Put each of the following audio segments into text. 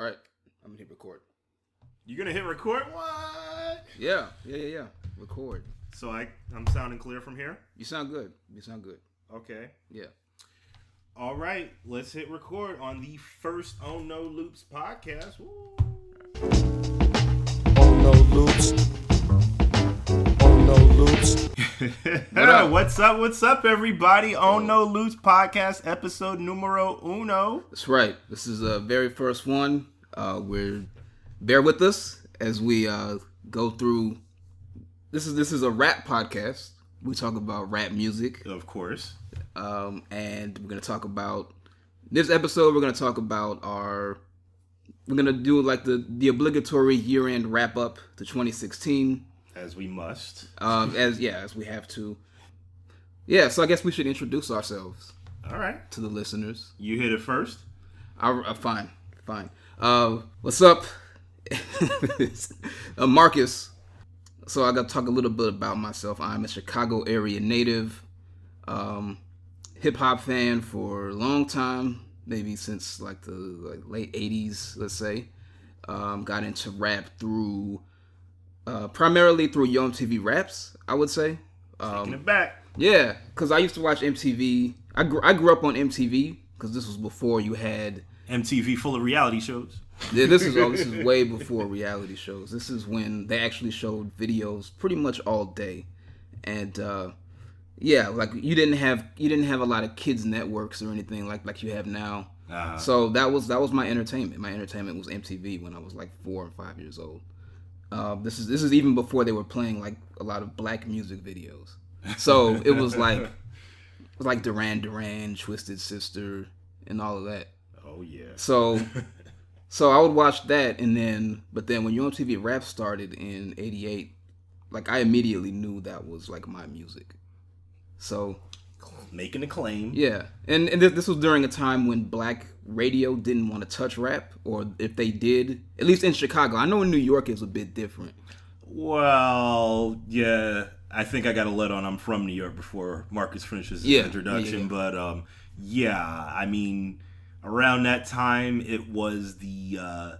All right, I'm gonna hit record. You gonna hit record? What? Yeah, yeah, yeah, yeah. Record. So I I'm sounding clear from here. You sound good. You sound good. Okay. Yeah. All right. Let's hit record on the first Oh No Loops podcast. Woo. Oh no loops. Oh no loops. up? What's up? What's up, everybody? Oh No Loops podcast episode numero uno. That's right. This is the very first one. Uh, we're bear with us as we uh, go through. This is this is a rap podcast. We talk about rap music, Of course. um, and we're gonna talk about this episode. We're gonna talk about our. We're gonna do like the the obligatory year end wrap up to 2016. As we must. Um, as yeah, as we have to. Yeah, so I guess we should introduce ourselves All right. to the listeners. You hit it first. I, uh, fine, fine. Uh, what's up, uh, Marcus? So I got to talk a little bit about myself. I'm a Chicago area native, um, hip hop fan for a long time, maybe since like the like late '80s, let's say. Um, got into rap through uh, primarily through Yo MTV Raps, I would say. Taking Um, it back. yeah, because I used to watch MTV. I grew, I grew up on MTV because this was before you had MTV full of reality shows. yeah, this is all. This is way before reality shows. This is when they actually showed videos pretty much all day, and uh, yeah, like you didn't have you didn't have a lot of kids networks or anything like like you have now. Uh, So that was that was my entertainment. My entertainment was MTV when I was like four or five years old. Uh, this is this is even before they were playing like a lot of black music videos. So it was like it was like Duran Duran, Twisted Sister, and all of that. Oh yeah. So, so I would watch that, and then, but then when Yo MTV Rap started in '88, like I immediately knew that was like my music. So Making a claim. yeah, and and this, this was during a time when black radio didn't want to touch rap, or if they did, at least in Chicago. I know in New York it's a bit different. Well, yeah, I think I got to let on. I'm from New York before Marcus finishes his Yeah, introduction, yeah, yeah. but um, yeah, I mean, around that time, it was the uh,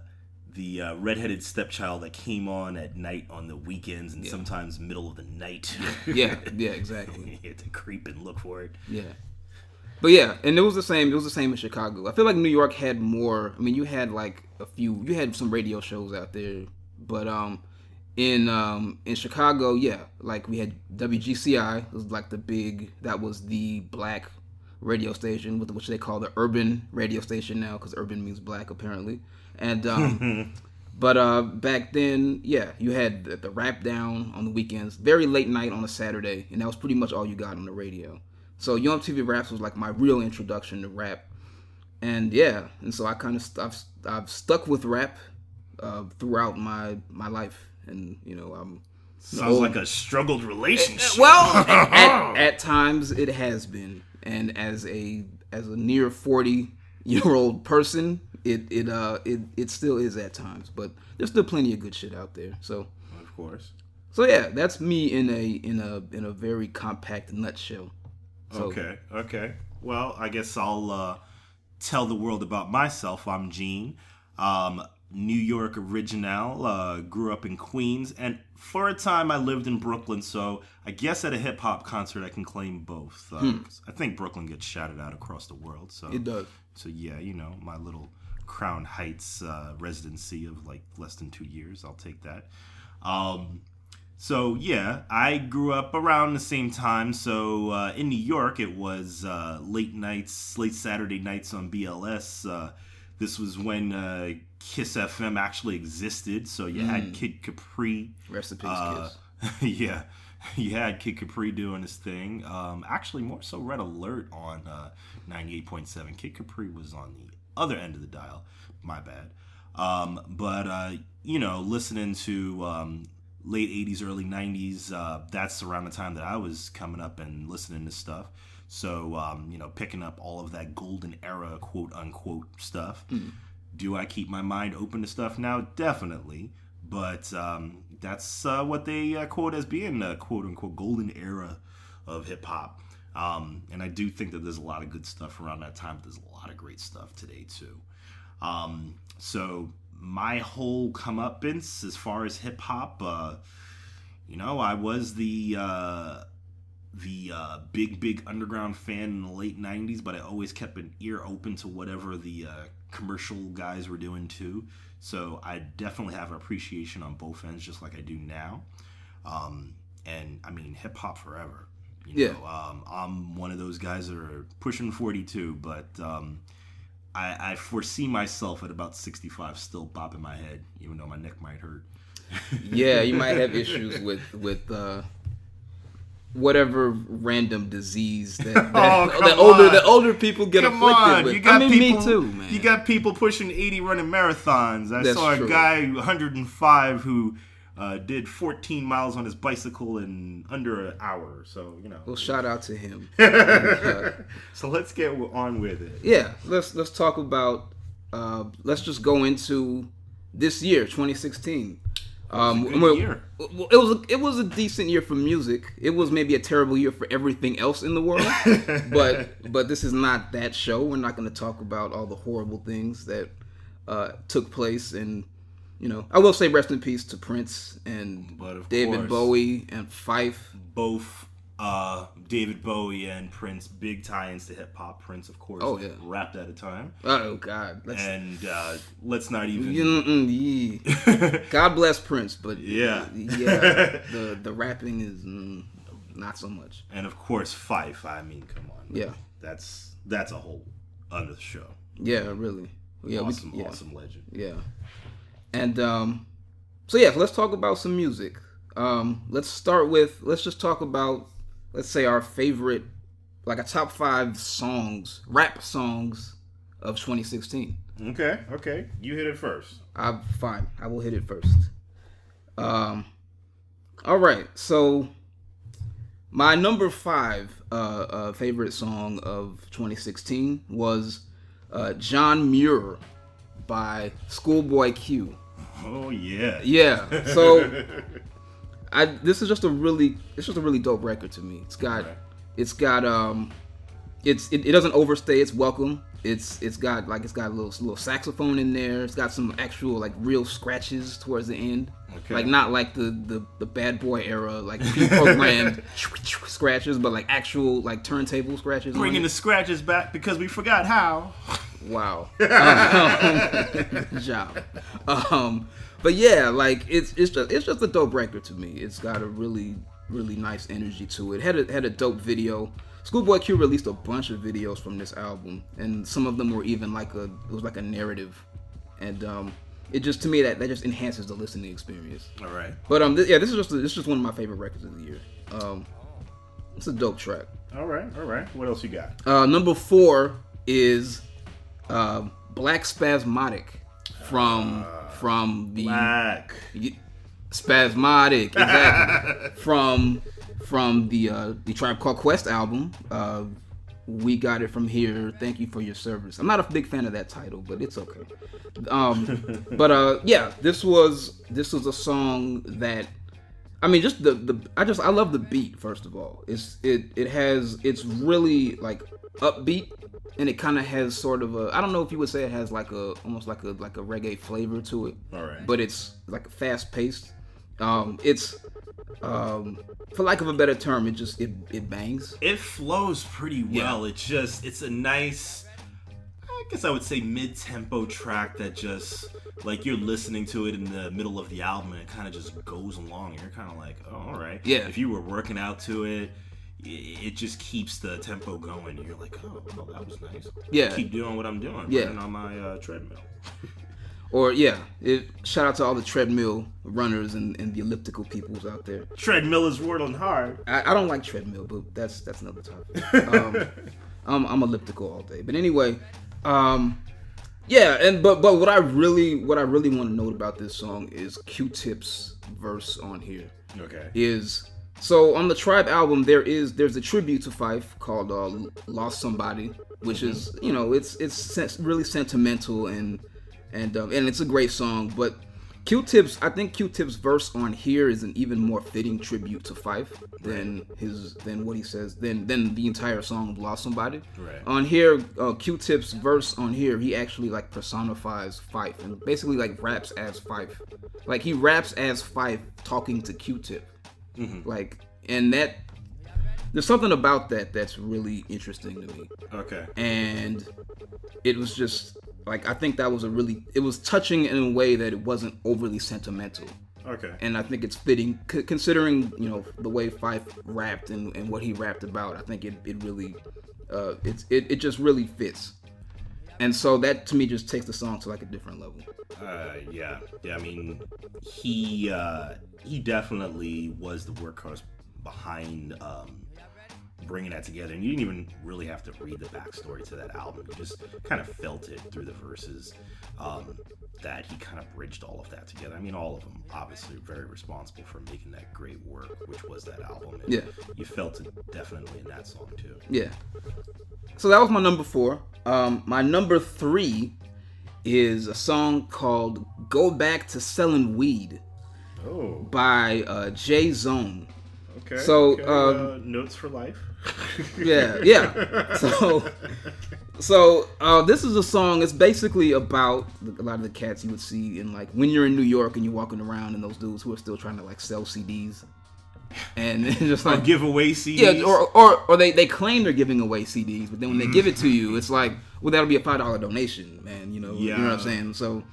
the uh, redheaded stepchild that came on at night on the weekends and sometimes middle of the night. Yeah, yeah, exactly. you had to creep and look for it. Yeah. But yeah, and it was the same. It was the same in Chicago. I feel like New York had more. I mean, you had like a few. You had some radio shows out there, but um, in um in Chicago, yeah, like we had WGCI. It was like the big. That was the black radio station, with which they call the urban radio station now, because urban means black apparently. And um, but uh, back then, yeah, you had the, the rap down on the weekends, very late night on a Saturday, and that was pretty much all you got on the radio. So Yo MTV Raps was like my real introduction to rap, and yeah, and so I kind of st- I've, I've stuck with rap uh, throughout my my life, and you know I'm Sounds Oh. like a struggled relationship. well at, at times it has been, and as a as a near forty year old person, it it uh it it still is at times, but there's still plenty of good shit out there. So of course. so yeah, that's me in a in a in a very compact nutshell. So, Okay, okay. Well, I guess I'll uh, tell the world about myself. I'm Jean, um, New York original. Uh, grew up in Queens, and for a time I lived in Brooklyn. So I guess at a hip hop concert I can claim both. Uh, 'cause I think Brooklyn gets shouted out across the world. So It does. So yeah, you know my little Crown Heights uh, residency of like less than two years. I'll take that. Um, so yeah, I grew up around the same time. So uh, in New York, it was uh, late nights, late Saturday nights on BLS. Uh, this was when uh, Kiss FM actually existed. So you had Kid Capri. Rest in peace, Uh, yeah, you had Kid Capri doing his thing. Um, actually, more so Red Alert on uh, 98.7. Kid Capri was on the other end of the dial. My bad. Um, but, uh, you know, listening to um, late 80s, early 90s, uh, that's around the time that I was coming up and listening to stuff. So, um, you know, picking up all of that golden era, quote unquote, stuff. Do I keep my mind open to stuff now? Definitely. But um, that's uh, what they uh, quote as being the quote unquote golden era of hip hop. Um, and I do think that there's a lot of good stuff around that time. But there's a lot of great stuff today too. Um, so my whole comeuppance as far as hip hop, uh, you know, I was the uh, the uh, big big underground fan in the late '90s, but I always kept an ear open to whatever the uh, commercial guys were doing too. So I definitely have appreciation on both ends, just like I do now. Um, and I mean, hip hop forever. You Yeah. know, um, I'm one of those guys that are pushing 42, but um, I, I foresee myself at about 65 still bopping my head, even though my neck might hurt. yeah, you might have issues with with uh, whatever random disease that, that, Oh, that older on. the older people get Come afflicted on, with. you got I mean, people. me too, man. You got people pushing 80 running marathons. I That's saw a true. guy 105 who uh, did 14 miles on his bicycle in under an hour. So you know. well, shout out to him. Uh, so let's get on with it. yeah, let's let's talk about. Uh, let's just go into this year, 2016. Um, good well, year. well, it was a, it was a decent year for music. It was maybe a terrible year for everything else in the world. but but this is not that show. We're not going to talk about all the horrible things that uh, took place. And you know, I will say rest in peace to Prince and David course. Bowie and Phife. both uh, David Bowie and Prince, big tie-ins to hip hop. Prince, of course, Oh, yeah. rapped at a time, Oh God, let's, and uh, let's not even. Yeah. God bless Prince, but Yeah. yeah, the the rapping is mm, not so much. and of course, Phife. I mean, come on, Yeah, that's that's a whole other show. yeah, really. Yeah, awesome, we, yeah, awesome legend. yeah. And um, so yeah, let's talk about some music. Um, let's start with let's just talk about let's say our favorite, like a top five songs, rap songs of 2016. Okay, okay, you hit it first. I'm fine. I will hit it first. Um, all right. So my number five uh, uh, favorite song of 2016 was uh, John Muir by Schoolboy Q. Oh yeah, Yeah. So I this is just a really it's just a really dope record to me. It's got Right. it's got um it's it, it doesn't overstay its welcome. It's it's got like it's got a little little saxophone in there. It's got some actual like real scratches towards the end. Okay. Like not like the the, the bad boy era like pre-programmed scratches, but like actual like turntable scratches. bringing the scratches back because we forgot how. Wow. Um, good job. Um, but yeah, like it's it's just it's just a dope record to me. It's got a really really nice energy to it. Had a had a dope video. Schoolboy Q released a bunch of videos from this album, and some of them were even like a it was like a narrative, and um, it just to me that that just enhances the listening experience. All right, But um, th- yeah, this is just this is just one of my favorite records of the year. Um, it's a dope track. all right, all right. What else you got? Uh, number four is uh, Black Spasmatic from from the Black. Spasmatic exactly from from the uh, the Tribe Called Quest album. Uh, we got it from here. Thank you for your service. I'm not a big fan of that title, but it's okay. Um, but uh, yeah, this was this was a song that I mean, just the the I just I love the beat. First of all, it's it it has it's really like upbeat, and it kind of has sort of a I don't know if you would say it has like a almost like a like a reggae flavor to it. All right. But it's like fast paced. Um, it's um, for lack of a better term, it just it it bangs. it flows pretty Yeah. well. It's just it's a nice I guess I would say mid-tempo track that just like you're listening to it in the middle of the album and it kind of just goes along and you're kind of like, "Oh, all right." Yeah. If you were working out to it, it just keeps the tempo going and you're like, "Oh, well, that was nice." Yeah. Keep doing what I'm doing. Yeah. Running on my uh, treadmill. Or yeah, it, shout out to all the treadmill runners and, and the elliptical peoples out there. Treadmill is whirling hard. I, I don't like treadmill, but that's that's another topic. Um, I'm, I'm elliptical all day. But anyway, um, yeah, and but but what I really what I really want to note about this song is Q-Tip's verse on here Okay. is so on the Tribe album there is there's a tribute to Phife called uh, "Lost Somebody," which is you know it's it's really sentimental and and um, and it's a great song. But Q-Tip's I think Q-Tip's verse on here is an even more fitting tribute to Phife than his than what he says than than the entire song Lost Somebody. Right. On here, uh, Q-Tip's verse on here, he actually like personifies Phife and basically like raps as Phife. Like he raps as Phife talking to Q-Tip. Like and that there's something about that that's really interesting to me Okay. and it was just like I think that was a really it was touching in a way that it wasn't overly sentimental, Okay. and I think it's fitting c- considering you know the way Phife rapped and, and what he rapped about. I think it it really uh, it's it, it just really fits, and so that to me just takes the song to like a different level. Uh, yeah, yeah. I mean, he uh, he definitely was the workhorse behind um, bringing that together. And you didn't even really have to read the backstory to that album. You just kind of felt it through the verses um, that he kind of bridged all of that together. I mean, all of them obviously very responsible for making that great work, which was that album. And Yeah. you felt it definitely in that song too. Yeah. So that was my number four. Um, my number three is a song called "Go Back to Selling Weed" Oh, by uh, J-Zone. okay. So, okay, um, uh, notes for life. Yeah, yeah. So, so uh, this is a song. It's basically about a lot of the cats you would see in like when you're in New York and you're walking around, and those dudes who are still trying to like sell CDs, and it's just Or like giveaway CDs. yeah, or, or or they they claim they're giving away CDs, but then when they give it to you, it's like well that'll be a five dollar donation, man. You know, you know what I'm saying. So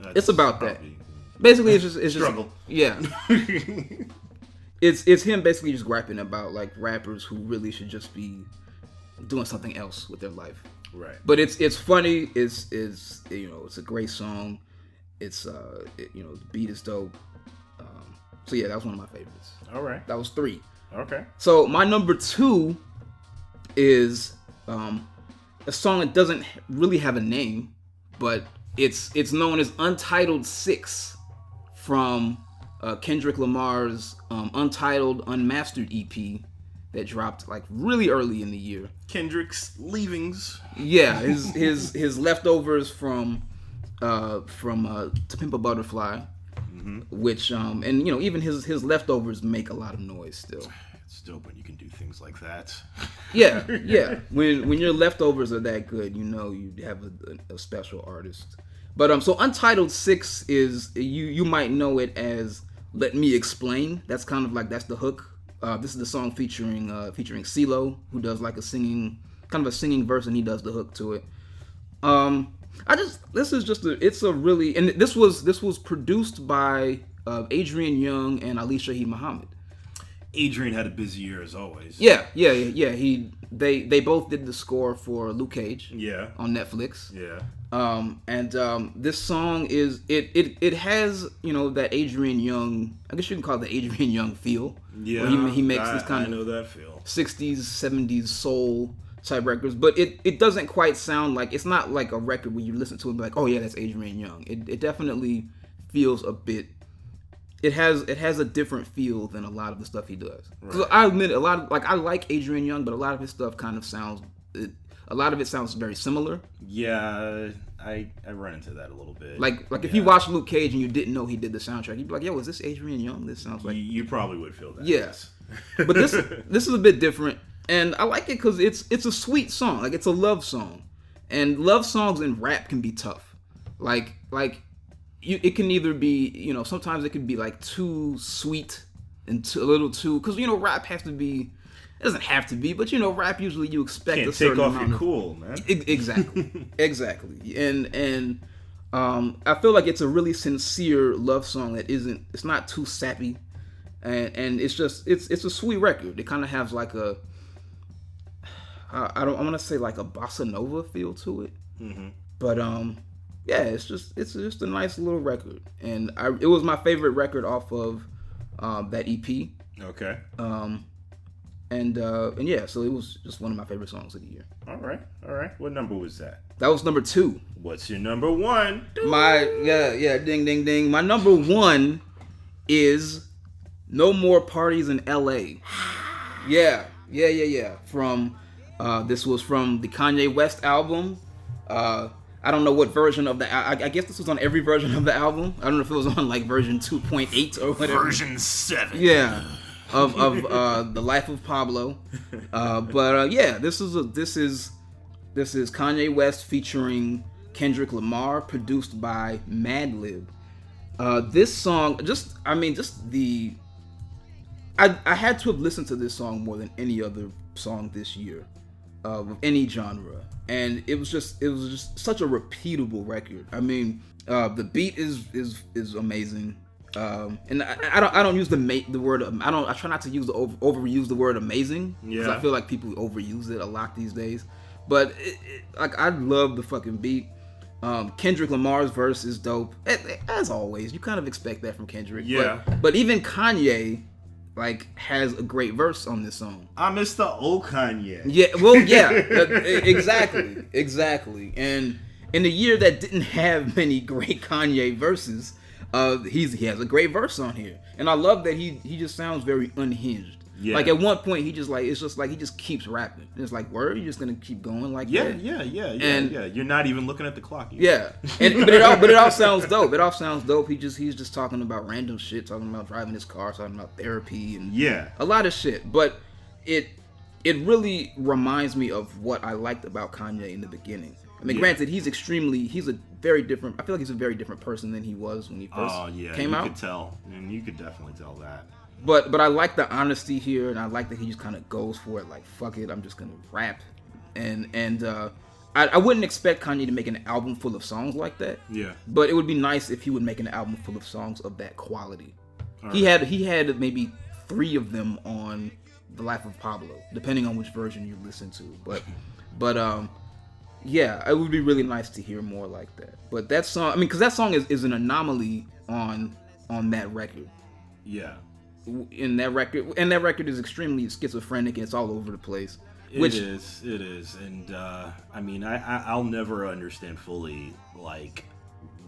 That's it's about that. basically, it's just it's just Struggle. yeah. it's it's him basically just rapping about like rappers who really should just be doing something else with their life. Right. But it's it's funny. It's it's you know it's a great song. It's uh it, you know the beat is dope. Um, so yeah, that was one of my favorites. All right. That was three. Okay. So my number two is um, a song that doesn't really have a name, but it's it's known as Untitled Six from uh, Kendrick Lamar's um, Untitled Unmastered EP that dropped like really early in the year. Kendrick's leavings. Yeah, his his his leftovers from uh from uh To Pimp a Butterfly, which um and you know even his his leftovers make a lot of noise still. It's dope when you can do things like that. Yeah, yeah. When when your leftovers are that good, you know you have a, a special artist. But um, so Untitled Six is you you might know it as Let Me Explain. That's kind of like that's the hook. Uh, this is the song featuring uh, featuring CeeLo, who does like a singing kind of a singing verse, and he does the hook to it. Um, I just this is just a it's a really and this was this was produced by uh, Adrian Younge and Ali Shaheed Muhammad. Adrian had a busy year as always. Yeah, yeah, yeah. He they they both did the score for Luke Cage Yeah. on Netflix. Yeah. Um, and um, this song is it it it has you know that Adrian Younge. I guess you can call it the Adrian Younge feel. Yeah. he, he makes I, this kind I of know that feel. 60s 70s soul type records but it, it doesn't quite sound like it's not like a record where you listen to it and be like oh yeah that's adrian younge. It, it definitely feels a bit it has it has a different feel than a lot of the stuff he does. 'Cause i admit a lot of like i like adrian younge but a lot of his stuff kind of sounds it, a lot of it sounds very similar. Yeah, I I run into that a little bit. like like if you watch luke cage and you didn't know he did the soundtrack you'd be like yo is this adrian younge? This sounds like you, you probably would feel that. Yes, but this this is a bit different, and I like it because it's it's a sweet song. Like it's a love song, and love songs in rap can be tough. Like like you, it can either be you know sometimes it can be like too sweet and too, a little too because you know rap has to be. It doesn't have to be, but you know, rap usually you expect a Can't certain take off amount your of cool, man. Exactly exactly and and um i feel like it's a really sincere love song that isn't it's not too sappy and and it's just it's it's a sweet record it kind of has like a i, I don't i want to say like a bossa nova feel to it but um yeah it's just it's just a nice little record and i it was my favorite record off of um that ep Okay. um and uh and yeah so it was just one of my favorite songs of the year All right. All right. What number was that? that was number two What's your number one? My yeah yeah ding ding ding. My number one is No More Parties in L.A. Yeah yeah yeah yeah. From uh, this was from the Kanye West album. Uh, I don't know what version of the. I, I guess this was on every version of the album. I don't know if it was on like version two point eight or whatever. Version seven. Yeah, of of uh, the life of Pablo. Uh, but uh, yeah, this is a this is this is Kanye West featuring Kendrick Lamar, produced by Madlib. Uh, this song, just I mean, just the. I I had to have listened to this song more than any other song this year, uh, of any genre, and it was just it was just such a repeatable record. I mean, uh, the beat is is is amazing. Um, and I, I don't I don't use the ma- the word I don't I try not to use the over, overuse the word amazing because Yeah. I feel like people overuse it a lot these days. But it, it, like I love the fucking beat. Um, Kendrick Lamar's verse is dope as always. You kind of expect that from Kendrick. but- Yeah. But, even Kanye like has a great verse on this song. I miss the old Kanye. Yeah, well, yeah, uh, exactly, exactly. And in a year that didn't have many great Kanye verses, uh, he's he has a great verse on here, and I love that he he just sounds very unhinged. Yeah. Like at one point, he just like it's just like he just keeps rapping. And it's like, word, you're just gonna keep going like Yeah, that. yeah, yeah, yeah, And- yeah. You're not even looking at the clock. either. Yeah, and but it all but it all sounds dope. It all sounds dope. He just he's just talking about random shit, talking about driving his car, talking about therapy and Yeah. a lot of shit. But it it really reminds me of what I liked about Kanye in the beginning. I mean, Yeah. granted, he's extremely he's a very different. I feel like he's a very different person than he was when he first Oh yeah, came you out. could tell, and you could definitely tell that. But but I like the honesty here, and I like that he just kind of goes for it. Like fuck it, I'm just gonna rap, and and uh, I, I wouldn't expect Kanye to make an album full of songs like that. Yeah. But it would be nice if he would make an album full of songs of that quality. All He right. had he had maybe three of them on The Life of Pablo, depending on which version you listen to. But but um yeah, it would be really nice to hear more like that. But that song, I mean, because that song is, is an anomaly on on that record. Yeah. In that record, and that record is extremely schizophrenic and it's all over the place. It Which is, It is. And uh, I mean, I, I I'll never understand fully like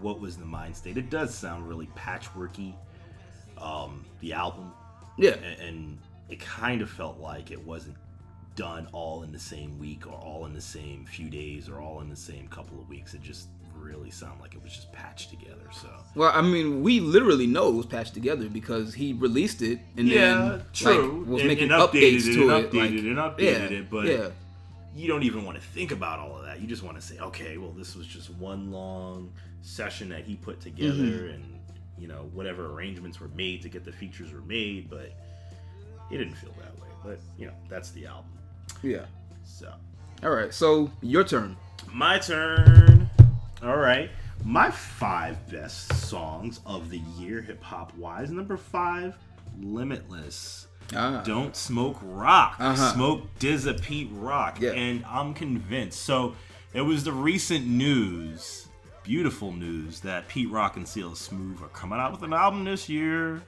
what was the mind state. It does sound really patchworky. Um, the album, yeah, and, and it kind of felt like it wasn't done all in the same week or all in the same few days or all in the same couple of weeks. It just really sound like it was just patched together. So Well, I mean, we literally know it was patched together because he released it and Yeah, then true. like, was And- making and updated updates it to and it, updated like, it and updated yeah, it, but- yeah, you don't even want to think about all of that. You just want to say, okay, well, this was just one long session that he put together, Mm-hmm. and you know whatever arrangements were made to get the features were made, but it didn't feel that way. But you know, that's the album. yeah. So All right, so your turn. my turn. All right, my five best songs of the year, hip hop wise. Number five, Limitless. Ah, Don't Smoke Rock. Uh-huh. Smoke DZA Pete Rock. Yeah. And I'm convinced. So it was the recent news, beautiful news, that Pete Rock and CL Smooth are coming out with an album this year.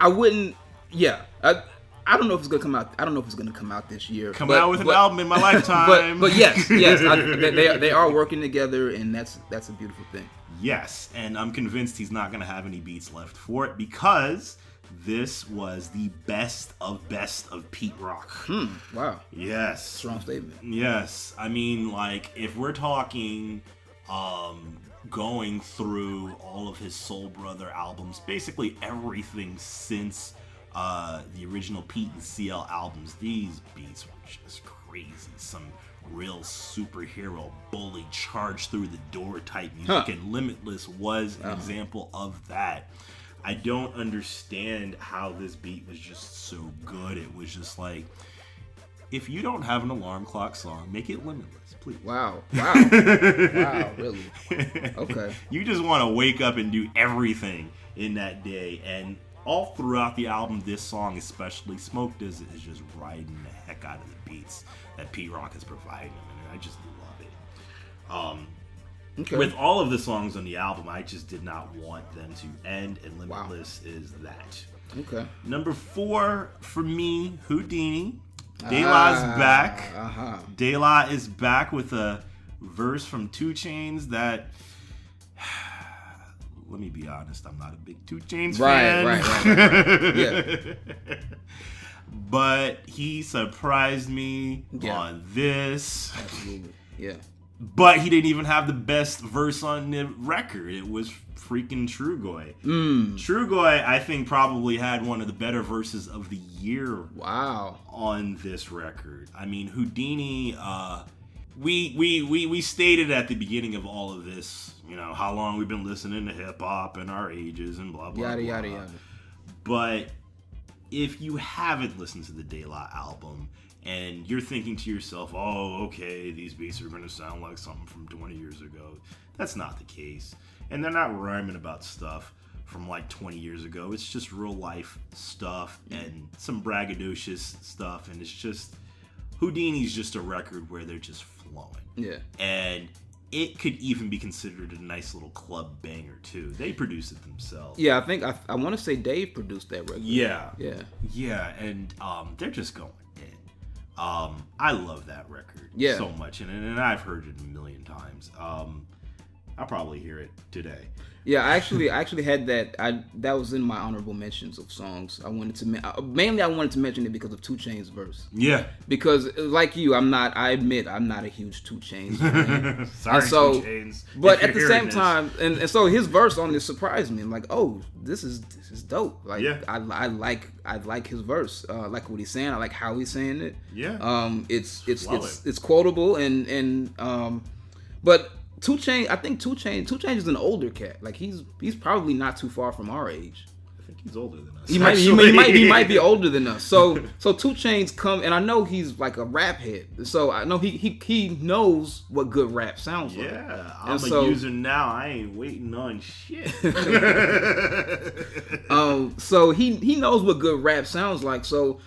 I wouldn't. Yeah, I, I don't know if it's gonna come out. I don't know if it's gonna come out this year. Come but- out with an album in my lifetime. But but yes, yes, I, they, they are, working together, and that's that's a beautiful thing. Yes, and I'm convinced he's not going to have any beats left for it because this was the best of best of Pete Rock. Hmm. Wow, Yes. strong statement. Yes, I mean, like if we're talking, um, going through all of his Soul Brother albums, basically everything since uh, the original Pete and CL albums, these beats were just crazy. Some real superhero bully charge through the door type music, Huh. and Limitless was an example of that. I don't understand how this beat was just so good. It was just like if you don't have an alarm clock song, make it limitless, please. Wow, wow, wow, really? Okay. You just want to wake up and do everything in that day. And all throughout the album, this song especially, Smoke Does It is just riding the heck out of the beats that Pete Rock is providing him. And I just love it. Um, Okay. With all of the songs on the album, I just did not want them to end, and Wow. Limitless is that. okay. Number four for me, Houdini. De La's back. Uh huh. De La is back with a verse from Two Chainz that. Let me be honest, I'm not a big Two Chainz Right, fan. right, right, right, Yeah. but he surprised me Yeah. on this. Absolutely. Yeah. but he didn't even have the best verse on the record. It was freaking Trugoy. Mm. Trugoy, I think, probably had one of the better verses of the year Wow. on this record. I mean, Houdini. Uh, we we we we stated at the beginning of all of this, you know, how long we've been listening to hip hop and our ages and blah blah Yada blah. yada yada. But if you haven't listened to the De La album and you're thinking to yourself, "Oh, okay, these beats are going to sound like something from 20 years ago," that's not the case, and they're not rhyming about stuff from like 20 years ago. It's just real life stuff and some braggadocious stuff, and it's just Houdini's just a record where they're just flowing Yeah. and it could even be considered a nice little club banger too. They produce it themselves. Yeah, I think I, I want to say Dave produced that record. Yeah. Yeah. Yeah, and um, they're just going in. Um, I love that record Yeah. so much, and, and I've heard it a million times. Um, I'll probably hear it today. Yeah, I actually I actually had that. I that was in my honorable mentions of songs. I wanted to uh, mainly I wanted to mention it because of Two Chainz's verse. Yeah. Because like you, I'm not. I admit I'm not a huge Two Chainz fan. Sorry, so- Two Chainz, But at the same this. time, and, and so his verse on this surprised me. I'm like, oh, this is this is dope. Like, Yeah. I, I like I like his verse. Uh, I like what he's saying. I like how he's saying it. Yeah. Um, it's it's it's it's quotable and and um, but Two Chain, I think Two Chain Two Chain is an older cat. Like he's he's probably not too far from our age. I think he's older than us. He might, he, might- he might he might be older than us. So so Two Chainz come and I know he's like a rap head. So I know he he, he knows what good rap sounds like. Yeah, I'm And a so- user now. I ain't waiting on shit. Um, so he he knows what good rap sounds like. So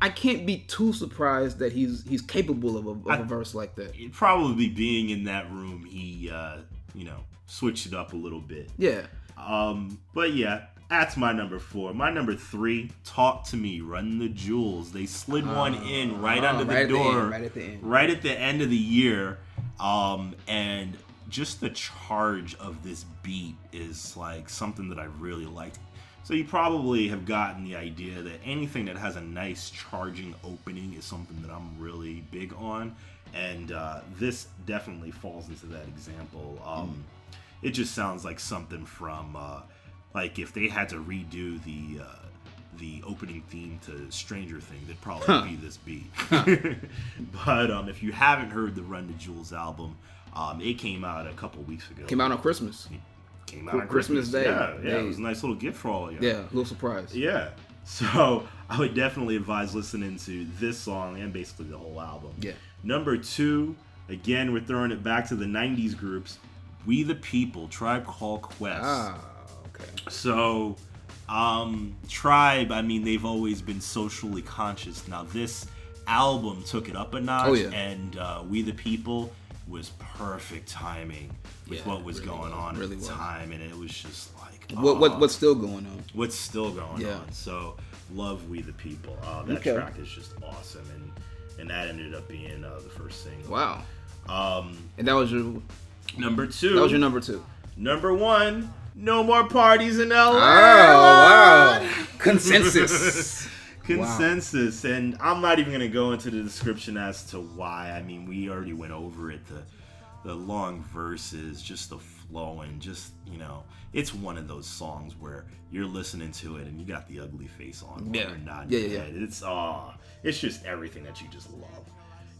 I can't be too surprised that he's he's capable of a, of a verse like that. Probably being in that room, he uh, you know switched it up a little bit. Yeah. Um, but yeah, that's my number four. My number three, Talk to Me, Run the Jewels. They slid one in right oh, under the right the door, end, right at the end. right at the end of the year. Um, and just the charge of this beat is like something that I really liked. So you probably have gotten the idea that anything that has a nice charging opening is something that I'm really big on, and uh, this definitely falls into that example. Um, It just sounds like something from uh, like if they had to redo the uh, the opening theme to Stranger Things, it'd probably be this beat. but um, if you haven't heard the Run the Jewels album, um, it came out a couple weeks ago. Came out on Christmas. Came out on Christmas Christmas, Day. Yeah, yeah, Day. it was a nice little gift for all of you. Yeah, a little surprise. Yeah. So I would definitely advise listening to this song and basically the whole album. Yeah. Number two, again, we're throwing it back to the 90s groups. We the People, Tribe Called Quest. Ah, okay. So, um, Tribe, I mean, they've always been socially conscious. Now, this album took it up a notch, Oh, yeah. and uh, We the People was perfect timing with Yeah, what was really going was, on really at the was. time, and it was just like, What what ah, what's still going on? what's still going Yeah. on. So, love We the People. Uh, that Okay. track is just awesome, and and that ended up being uh, the first single. Wow. Um, And that was your number two. that was your number two. Number one. No more parties in LA. Oh wow. Consensus. consensus and i'm not even going to go into the description as to why i mean we already went over it the the long verses just the flowing just you know it's one of those songs where you're listening to it and you got the ugly face on Yeah. nodding Yeah, your yeah, it's uh it's just everything that you just love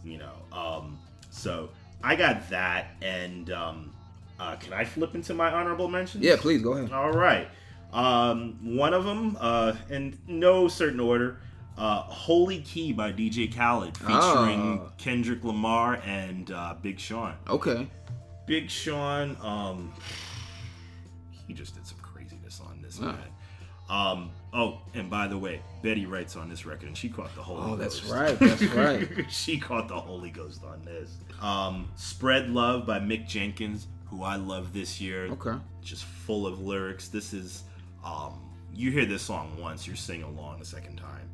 you know um so i got that and um uh can i flip into my honorable mentions Yeah, please go ahead. all right. Um, one of them, uh, in no certain order, uh, "Holy Key" by DJ Khaled, featuring Oh. Kendrick Lamar and uh, Big Sean. Okay. Big Sean, um, he just did some craziness on this Huh. man. Um, oh, and by the way, Betty Wright's on this record, and she caught the Holy Oh, that's Ghost. right. That's right. she caught the Holy Ghost on this. Um, "Spread Love" by Mick Jenkins, who I love this year Okay. just full of lyrics. This is, um, you hear this song once, you're singing along the second time.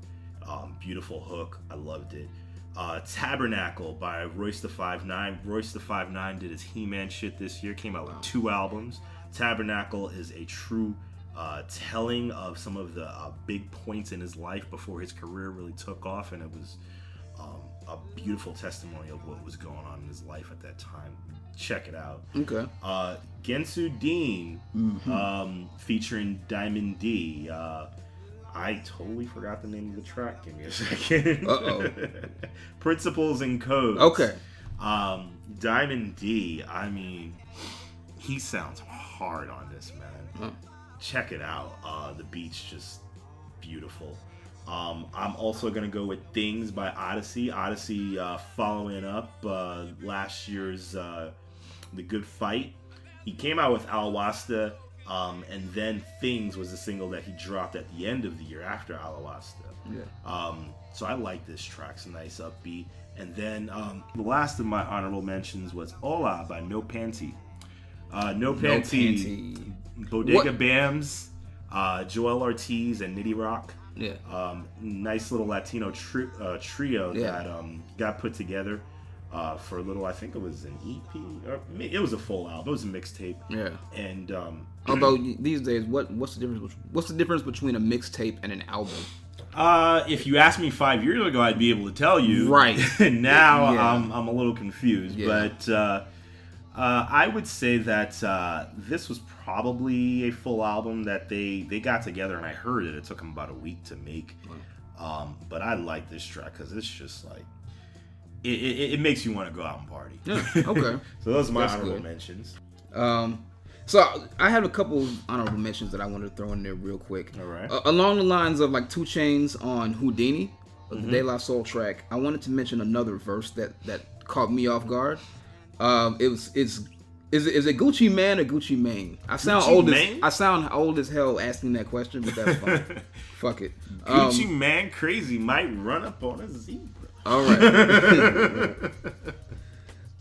Um, beautiful hook, I loved it. Uh, Tabernacle by Royce the Five Nine. Royce the Five Nine did his He-Man shit this year. Came out with two albums. Tabernacle is a true uh, telling of some of the uh, big points in his life before his career really took off, and it was um, a beautiful testimony of what was going on in his life at that time. Check it out. Okay. Uh, Gensu Dean um, featuring Diamond D. Uh, I totally forgot the name of the track. Give me a second. Uh-oh. Principles and Codes. Okay. Um, Diamond D, I mean, he sounds hard on this, man. Oh. Check it out. Uh, the beat's just beautiful. Um, I'm also gonna go with Things by Oddisee. Oddisee uh, following up uh, last year's uh, The Good Fight. He came out with Alwasta, um, and then Things was the single that he dropped at the end of the year after Alwasta. Yeah. Um, so I like this track. It's a nice upbeat. And then um, the last of my honorable mentions was Hola by No Panty. Uh, no Panty, Panty. Bodega What- Bamz, uh, Joell Ortiz, and Nitty Rock. Yeah. Um, nice little Latino tri- uh, trio Yeah. that um, got put together uh, for a little. I think it was an EP or it was a full album. It was a mixtape. Yeah. And um, Although these days, what what's the difference? What's the difference between a mixtape and an album? Uh, if you asked me five years ago, I'd be able to tell you. Right. now, Yeah. I'm, I'm a little confused. Yeah. But uh, uh, I would say that uh, this was probably a full album that they, they got together, and I heard it. It took them about a week to make. Um, but I like this track because it's just like. It, it, it makes you want to go out and party. Yeah, okay. so those are my That's honorable good. mentions. Um, so I have a couple honorable mentions that I wanted to throw in there real quick. All right. Uh, along the lines of like Two Chainz on Houdini, Mm-hmm. the De La Soul track. I wanted to mention another verse that that caught me off guard. Um, it was it's. Is it, is it Gucci Man or Gucci Mane? I sound Gucci old Mane? as I sound old as hell asking that question, but that's fine. Fuck it. Um, Gucci Man Crazy might run up on a zebra. All right.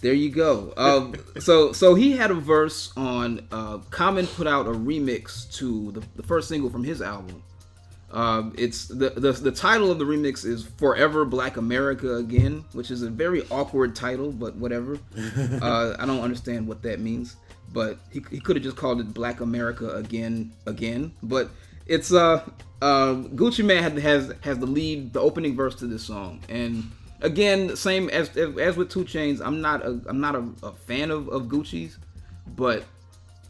there you go. Um, so so he had a verse on. Uh, Common put out a remix to the, the first single from his album. Um, it's the, the the title of the remix is "Forever Black America Again," which is a very awkward title, but whatever. uh, I don't understand what that means, but he, he could have just called it "Black America Again Again." But it's uh, uh Gucci Man has has the lead, the opening verse to this song, and again, same as as, as with Two Chainz. I'm not a I'm not a, a fan of of Gucci's, but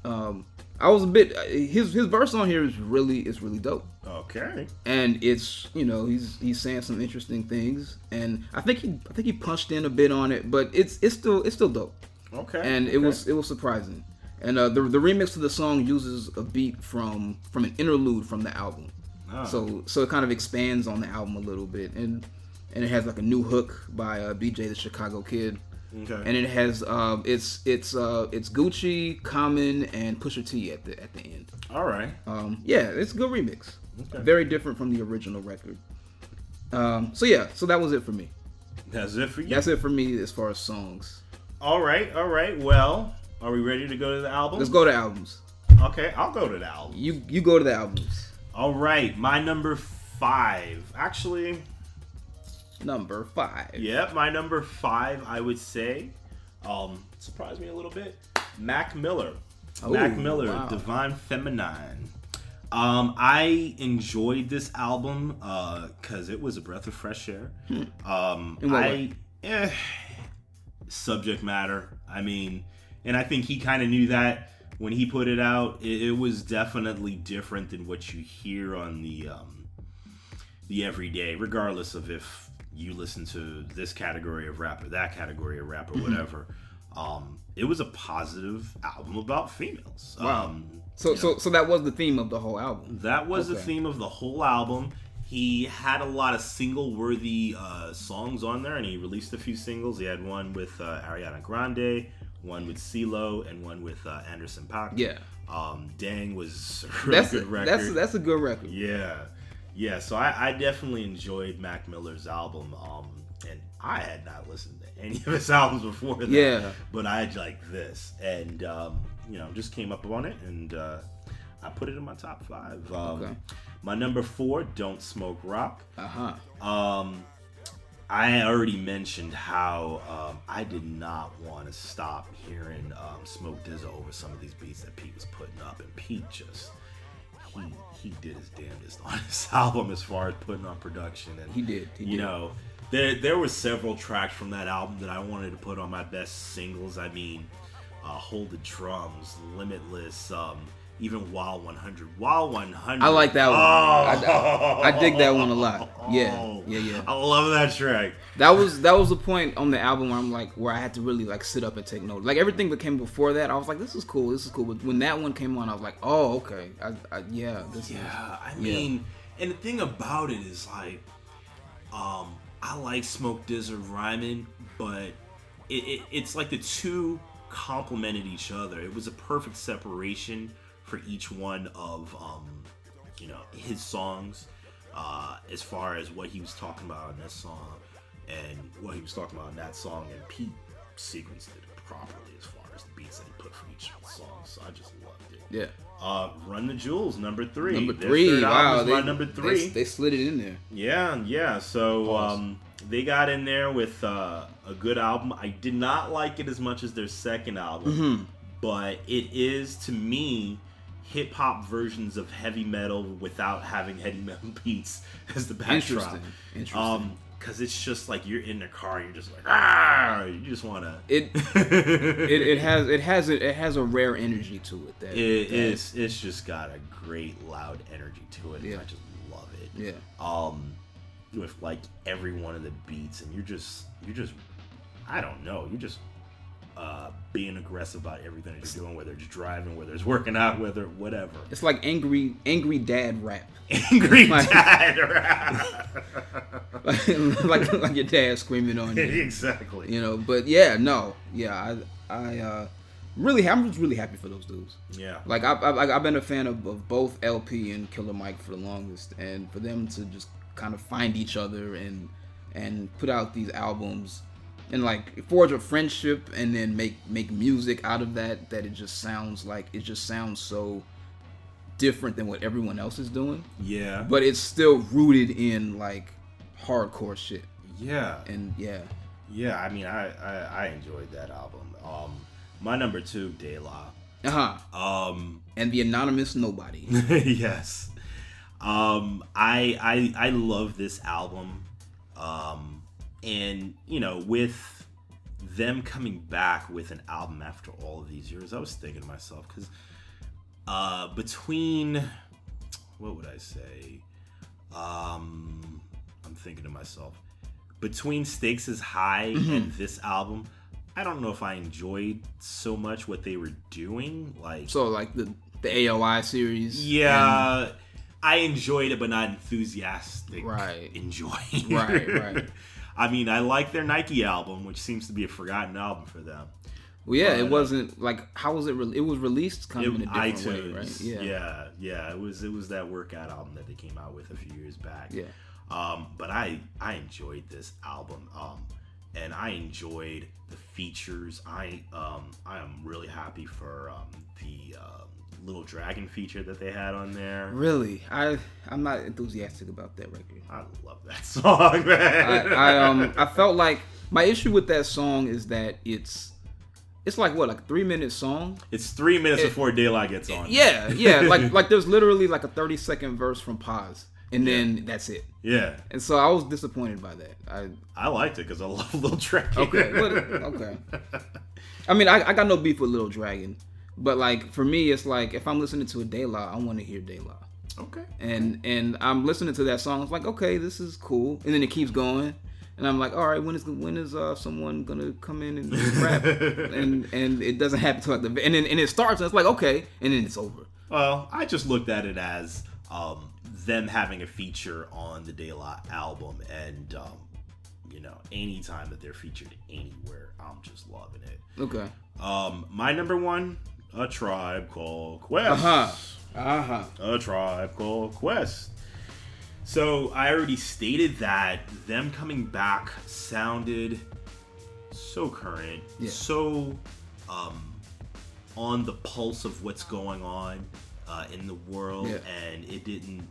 um, I was a bit his his verse on here is really is really dope Okay. and it's you know he's he's saying some interesting things and i think he i think he punched in a bit on it but it's it's still it's still dope Okay. and it okay. was it was surprising and uh, the, the remix to the song uses a beat from from an interlude from the album Ah. so so it kind of expands on the album a little bit and and it has like a new hook by uh, bj the chicago kid Okay. and it has um it's it's uh it's gucci common and pusha t at the at the end All right. um, yeah, it's a good remix. Okay. Very different from the original record. Um, so yeah, so that was it for me. That's it for you. That's it for me as far as songs. All right, all right. Well, are we ready to go to the album? Let's go to albums. Okay, I'll go to the album. You you go to the albums. All right, my number five. Actually, Number five. yep, my number five. I would say, um, surprised me a little bit. Mac Miller. Oh, Mac Miller, wow. Divine Feminine. Um, I enjoyed this album because it was a breath of fresh air. Um, Hmm. What I eh, subject matter. I mean, and I think he kind of knew that when he put it out. It, it was definitely different than what you hear on the um, the everyday, regardless of if you listen to this category of rap or that category of rap or Mm-hmm. whatever. Um, it was a positive album about females. Wow. Um, So you know, so so that was the theme of the whole album. that was the theme of the whole album. He had a lot of single worthy uh, songs on there, and he released a few singles. He had one with uh, Ariana Grande, one with CeeLo, and one with uh, Anderson .Paak. Yeah. Um, Dang was a really That's good record. that's that's a good record. Yeah, yeah. So I, I definitely enjoyed Mac Miller's album, um, and I had not listened to any of his albums before that. Yeah. but I like this, and um, you know, just came up on it, and uh, I put it in my top five. Um, Okay. My number four, Don't Smoke Rock. Uh huh. Um, I already mentioned how um, I did not want to stop hearing um, Smoke DZA over some of these beats that Pete was putting up, and Pete just he he did his damnedest on this album as far as putting on production and He did, he you did. know, there there were several tracks from that album that I wanted to put on my best singles. I mean, uh, Hold the Drums, Limitless, um, even Wild 100. Wild 100. I like that one. Oh, I- I dig that one a lot. Yeah, yeah, yeah. I love that track. That was that was the point on the album where I'm like where I had to really like sit up and take note. Like everything that came before that, I was like, this is cool, this is cool. But when that one came on, I was like, oh okay, I, I, yeah, this Yeah, I Yeah. mean, and the thing about it is like, um, I like Smoke Dizzard rhyming, but it, it, it's like the two complemented each other. It was a perfect separation for each one of, um, you know, his songs, uh, as far as what he was talking about in this song and what he was talking about in that song, and Pete sequenced it properly as far as the beats that he put for each song. So I just loved it. yeah. Uh, Run the Jewels, number three. Number three, wow, they, my number three. They, they slid it in there. yeah, yeah. So um, they got in there with uh, a good album. I did not like it as much as their second album, Mm-hmm. but it is to me hip hop versions of heavy metal without having heavy metal beats as the backdrop. Interesting, interesting. Um, because it's just like you're in the car, and you're just like ah, you just want to. It it, it has it has a, it has a rare energy to it that It is. It's just got a great loud energy to it. and Yeah. I just love it. Yeah. Um, with like every one of the beats, and you're just, you're just, I don't know, you're just uh, being aggressive about everything that you're doing, whether it's driving, whether it's working out, whether whatever. It's like angry angry dad rap. Angry Like- dad. like like your dad screaming on you. exactly. You know, but yeah, no. Yeah, I I uh really I'm just really happy for those dudes. Yeah. Like I, I I've been a fan of, of both El-P and Killer Mike for the longest, and for them to just kind of find each other and and put out these albums and like forge a friendship and then make make music out of that that it just sounds like it just sounds so different than what everyone else is doing, Yeah. but it's still rooted in like hardcore shit. yeah. And yeah, Yeah. I mean, I, I I enjoyed that album. Um, my number two, De La. uh huh. Um, And the anonymous nobody. yes. Um, I I I love this album. Um, and you know, with them coming back with an album after all of these years, I was thinking to myself because uh, between what would I say? Um, I'm thinking to myself between Stakes is High and this album. I don't know if I enjoyed so much what they were doing. Like, so like the the AOI series. yeah, I enjoyed it, but not enthusiastic. Right. Enjoying. Right, right. I mean, I like their Nike album, which seems to be a forgotten album for them. Well, yeah, But, uh, it wasn't like how was it? Re- it was released kind of in a different way, right? yeah. yeah, yeah. It was it was that workout album that they came out with a few years back. Yeah. Um, but I I enjoyed this album. Um, and I enjoyed the features. I um I am really happy for um the um, little dragon feature that they had on there. Really, I I'm not enthusiastic about that record. I love that song, man. I, I um I felt like my issue with that song is that it's it's like what like a three minute song. it's three minutes It- before daylight gets on. Yeah, yeah, like like there's literally like a thirty second verse from Pos, and then that's it. yeah. And so I was disappointed by that. I I liked it because I love Little Dragon. Okay, okay. I mean, I, I got no beef with Little Dragon, but like for me, it's like if I'm listening to a De La, I want to hear De La, okay. and and I'm listening to that song. It's like okay, this is cool, and then it keeps going, and I'm like, all right, when is when is uh someone gonna come in and rap? and and it doesn't happen till like the and then and it starts, and it's like okay, and then it's over. Well, I just looked at it as um, them having a feature on the De La album, and um, you know, anytime that they're featured anywhere, I'm just loving it. Okay. Um, my number one, a tribe called Quest. Uh huh. Uh huh. A tribe called Quest. So I already stated that them coming back sounded so current, Yeah. so um, on the pulse of what's going on uh, in the world, Yeah. and it didn't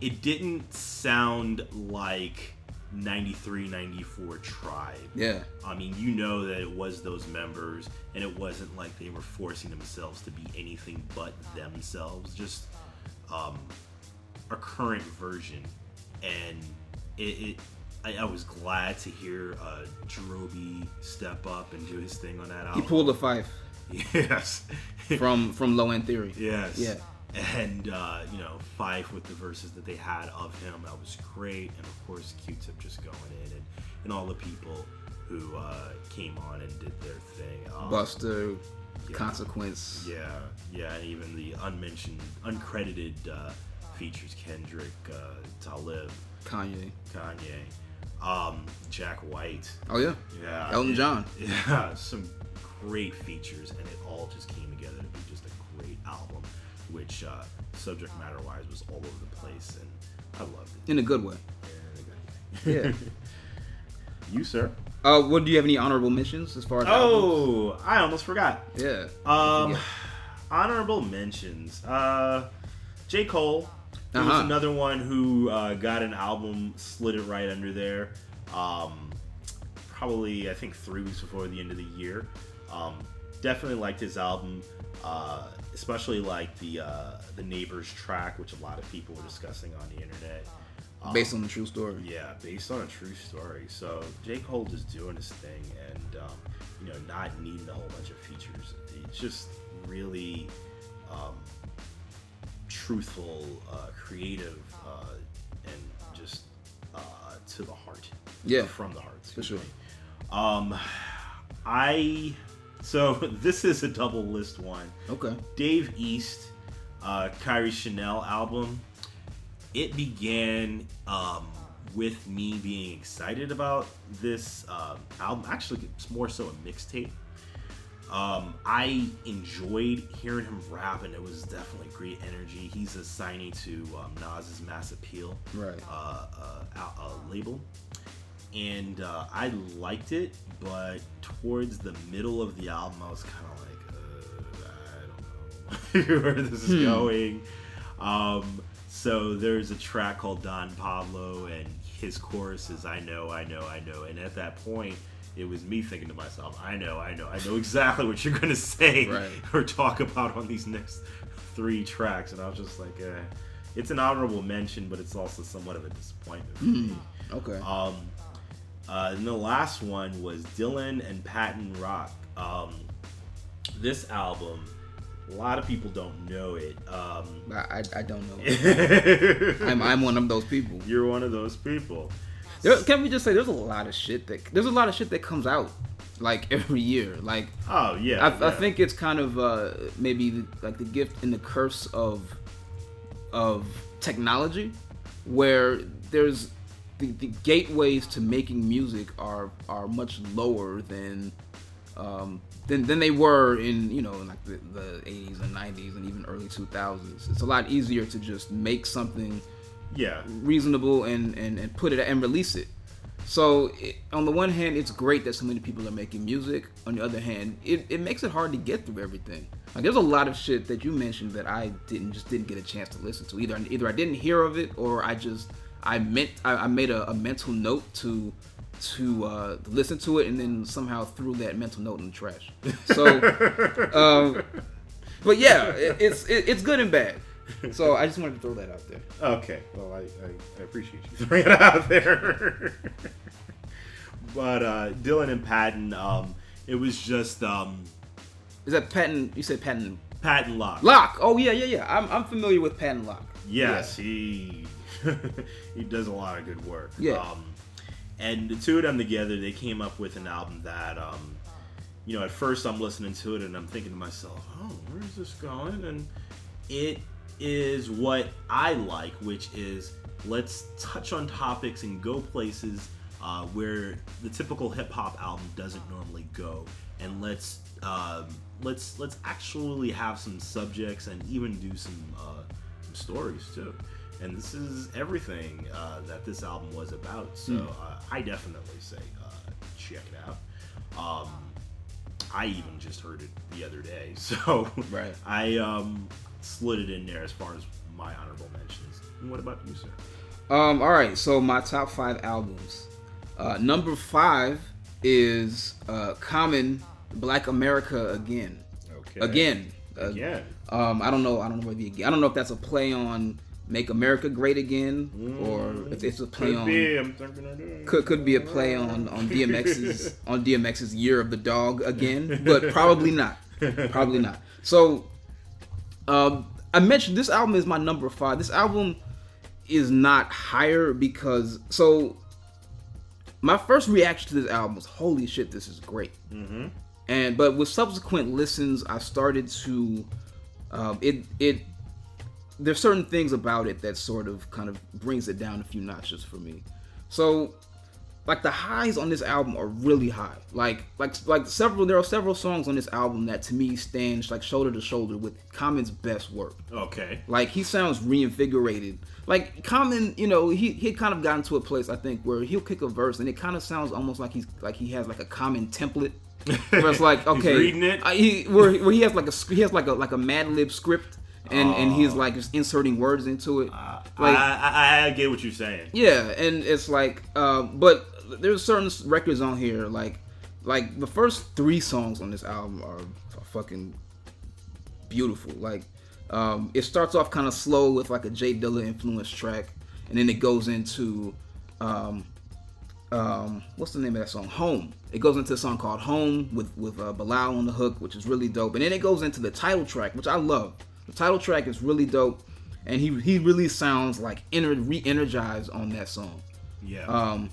it didn't sound like 93 94 tribe Yeah. I mean, you know that it was those members, and it wasn't like they were forcing themselves to be anything but themselves. Just um, a current version, and it. it I, I was glad to hear uh, Jarobi step up and do his thing on that album. He pulled a Phife yes, from from Low End Theory. yes, Yeah. And uh, you know Phife with the verses that they had of him that was great, and of course Q-Tip just going in and, and all the people who uh, came on and did their thing. Um, Buster, Yeah. Consequence. Yeah, yeah, and even the unmentioned, uncredited uh, features Kendrick, uh, Talib, Kanye. Kanye, um, Jack White. Oh yeah. Yeah, Elton it- John. Yeah, some great features, and it all just came together to be just a great album, which uh, subject matter wise was all over the place, and I loved it. In a good way. Yeah. you, sir? Uh, what do you have any honorable mentions as far as? albums? Oh, I almost forgot. yeah. Um, Yeah. honorable mentions. Uh, J. Cole. He was Uh-huh. another one who uh, got an album, slid it right under there. Um, probably, I think, three weeks before the end of the year. Um, definitely liked his album, uh, especially like the uh, the neighbors track, which a lot of people were discussing on the internet. Um, Based on the true story. yeah, based on a true story. So J. Cole just doing his thing and um, you know not needing a whole bunch of features. It's just really um, truthful, uh, creative, uh, and just uh, to the heart. Yeah. From the heart. For sure. me. Um, I so this is a double list one. Okay. Dave East, uh, Kairi Chanel album. It began um, with me being excited about this um, album. Actually, it's more so a mixtape. Um, I enjoyed hearing him rap, and it was definitely great energy. He's a signee to um, Nas's Mass Appeal Right. uh, uh, uh, label, and uh, I liked it. But towards the middle of the album, I was kind of like, uh, I don't know where this is going. Um, so there's a track called Don Pablo, and his chorus is "I know, I know, I know," and at that point. It was me thinking to myself, I know, I know, I know exactly what you're gonna say Right. or talk about on these next three tracks, and I was just like, eh. it's an honorable mention, but it's also somewhat of a disappointment for me. Okay. Um, uh, and the last one was Dillon and Paten Rock. Um, this album, a lot of people don't know it. Um, I, I, don't know. I'm, I'm one of those people. You're one of those people. There, can we just say there's a lot of shit that there's a lot of shit that comes out like every year. Like Oh yeah, I, yeah. I think it's kind of uh, maybe the, like the gift and the curse of of technology, where there's the, the gateways to making music are are much lower than um, than, than they were in you know in like the, the 80s and 90s and even early 2000s. It's a lot easier to just make something yeah, reasonable and, and, and put it and release it. So it, on the one hand, it's great that so many people are making music. On the other hand, it, it makes it hard to get through everything. Like there's a lot of shit that you mentioned that I didn't just didn't get a chance to listen to. Either either I didn't hear of it or I just I meant I, I made a, a mental note to to uh, listen to it and then somehow threw that mental note in the trash. So, um, but yeah, it, it's it, it's good and bad. So I just wanted to throw that out there. Okay, well, I, I, I appreciate you throwing it out there. but uh, Dillon and Paten, um, it was just um, Is that Paten? You said Paten Paten Locke. Locke. Oh yeah, yeah, yeah. I'm, I'm familiar with Paten Locke. Yes, he he does a lot of good work. Yeah. Um, and the two of them together, they came up with an album that, um, you know, at first I'm listening to it and I'm thinking to myself, oh, where's this going? And it is what I like, which is let's touch on topics and go places uh, where the typical hip hop album doesn't normally go, and let's um, let's let's actually have some subjects and even do some uh, some stories too. And this is everything uh, that this album was about. So uh, I definitely say uh, check it out. Um, I even just heard it the other day, so Right. I um, slid it in there as far as my honorable mentions. And what about you, sir? Um. All right. So my top five albums. Uh, number five is uh, Common Black America again. Okay. Again. Uh, Again. Um, I don't know. I don't know whether I don't know if that's a play on "Make America Great Again" or if it's a play Could on. be. I'm thinking of that. Could, could be a play on on DMX's on DMX's Year of the Dog again, but probably not. Probably not. So, um, I mentioned this album is my number five. This album is not higher because so my first reaction to this album was holy shit this is great mm-hmm. and but with subsequent listens i started to um, it it there's certain things about it that sort of kind of brings it down a few notches for me so like the highs on this album are really high like like like several there are several songs on this album that to me stand like shoulder to shoulder with common's best work Okay. like he sounds reinvigorated. Like Common, you know, he he kind of gotten to a place I think where he'll kick a verse and it kind of sounds almost like he's like he has like a common template. Where it's like okay, reading it? I, he, where, where he has like a he has like a like a Mad Lib script and and he's like just inserting words into it. like I, I, I get what you're saying. yeah, and it's like, uh, but there's certain records on here like like the first three songs on this album are, are fucking beautiful. Like um, it starts off kind of slow with like a J Dilla influence track, and then it goes into um, um, what's the name of that song? Home. It goes into a song called Home with with uh, Bilal on the hook, which is really dope. And then it goes into the title track, which I love. The title track is really dope, and he he really sounds like ener- re-energized on that song. Yeah. Um,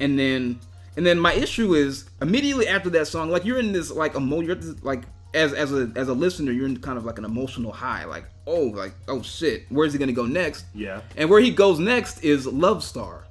and then and then my issue is immediately after that song, like you're in this like emo, you're this, like as as a as a listener, you're in kind of like an emotional high, like oh like oh shit, where's he gonna go next? Yeah. And where he goes next is Love Star,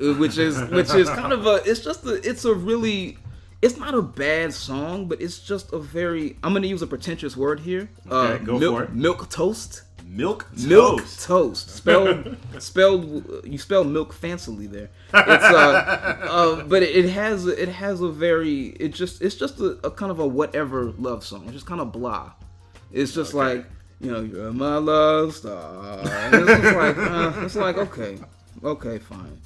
uh, which is which is kind of a it's just a it's a really it's not a bad song, but it's just a very I'm gonna use a pretentious word here. Uh, Okay, go milk, for it. Milk toast. Milk toast. Milk toast. Spelled spelled you spelled milk fancily there. It's uh, uh but it, has it has a very it just it's just a, a kind of a whatever love song. It's just kind of blah. It's just Okay. like you know you're my love star. And It's just like uh, it's like okay okay fine,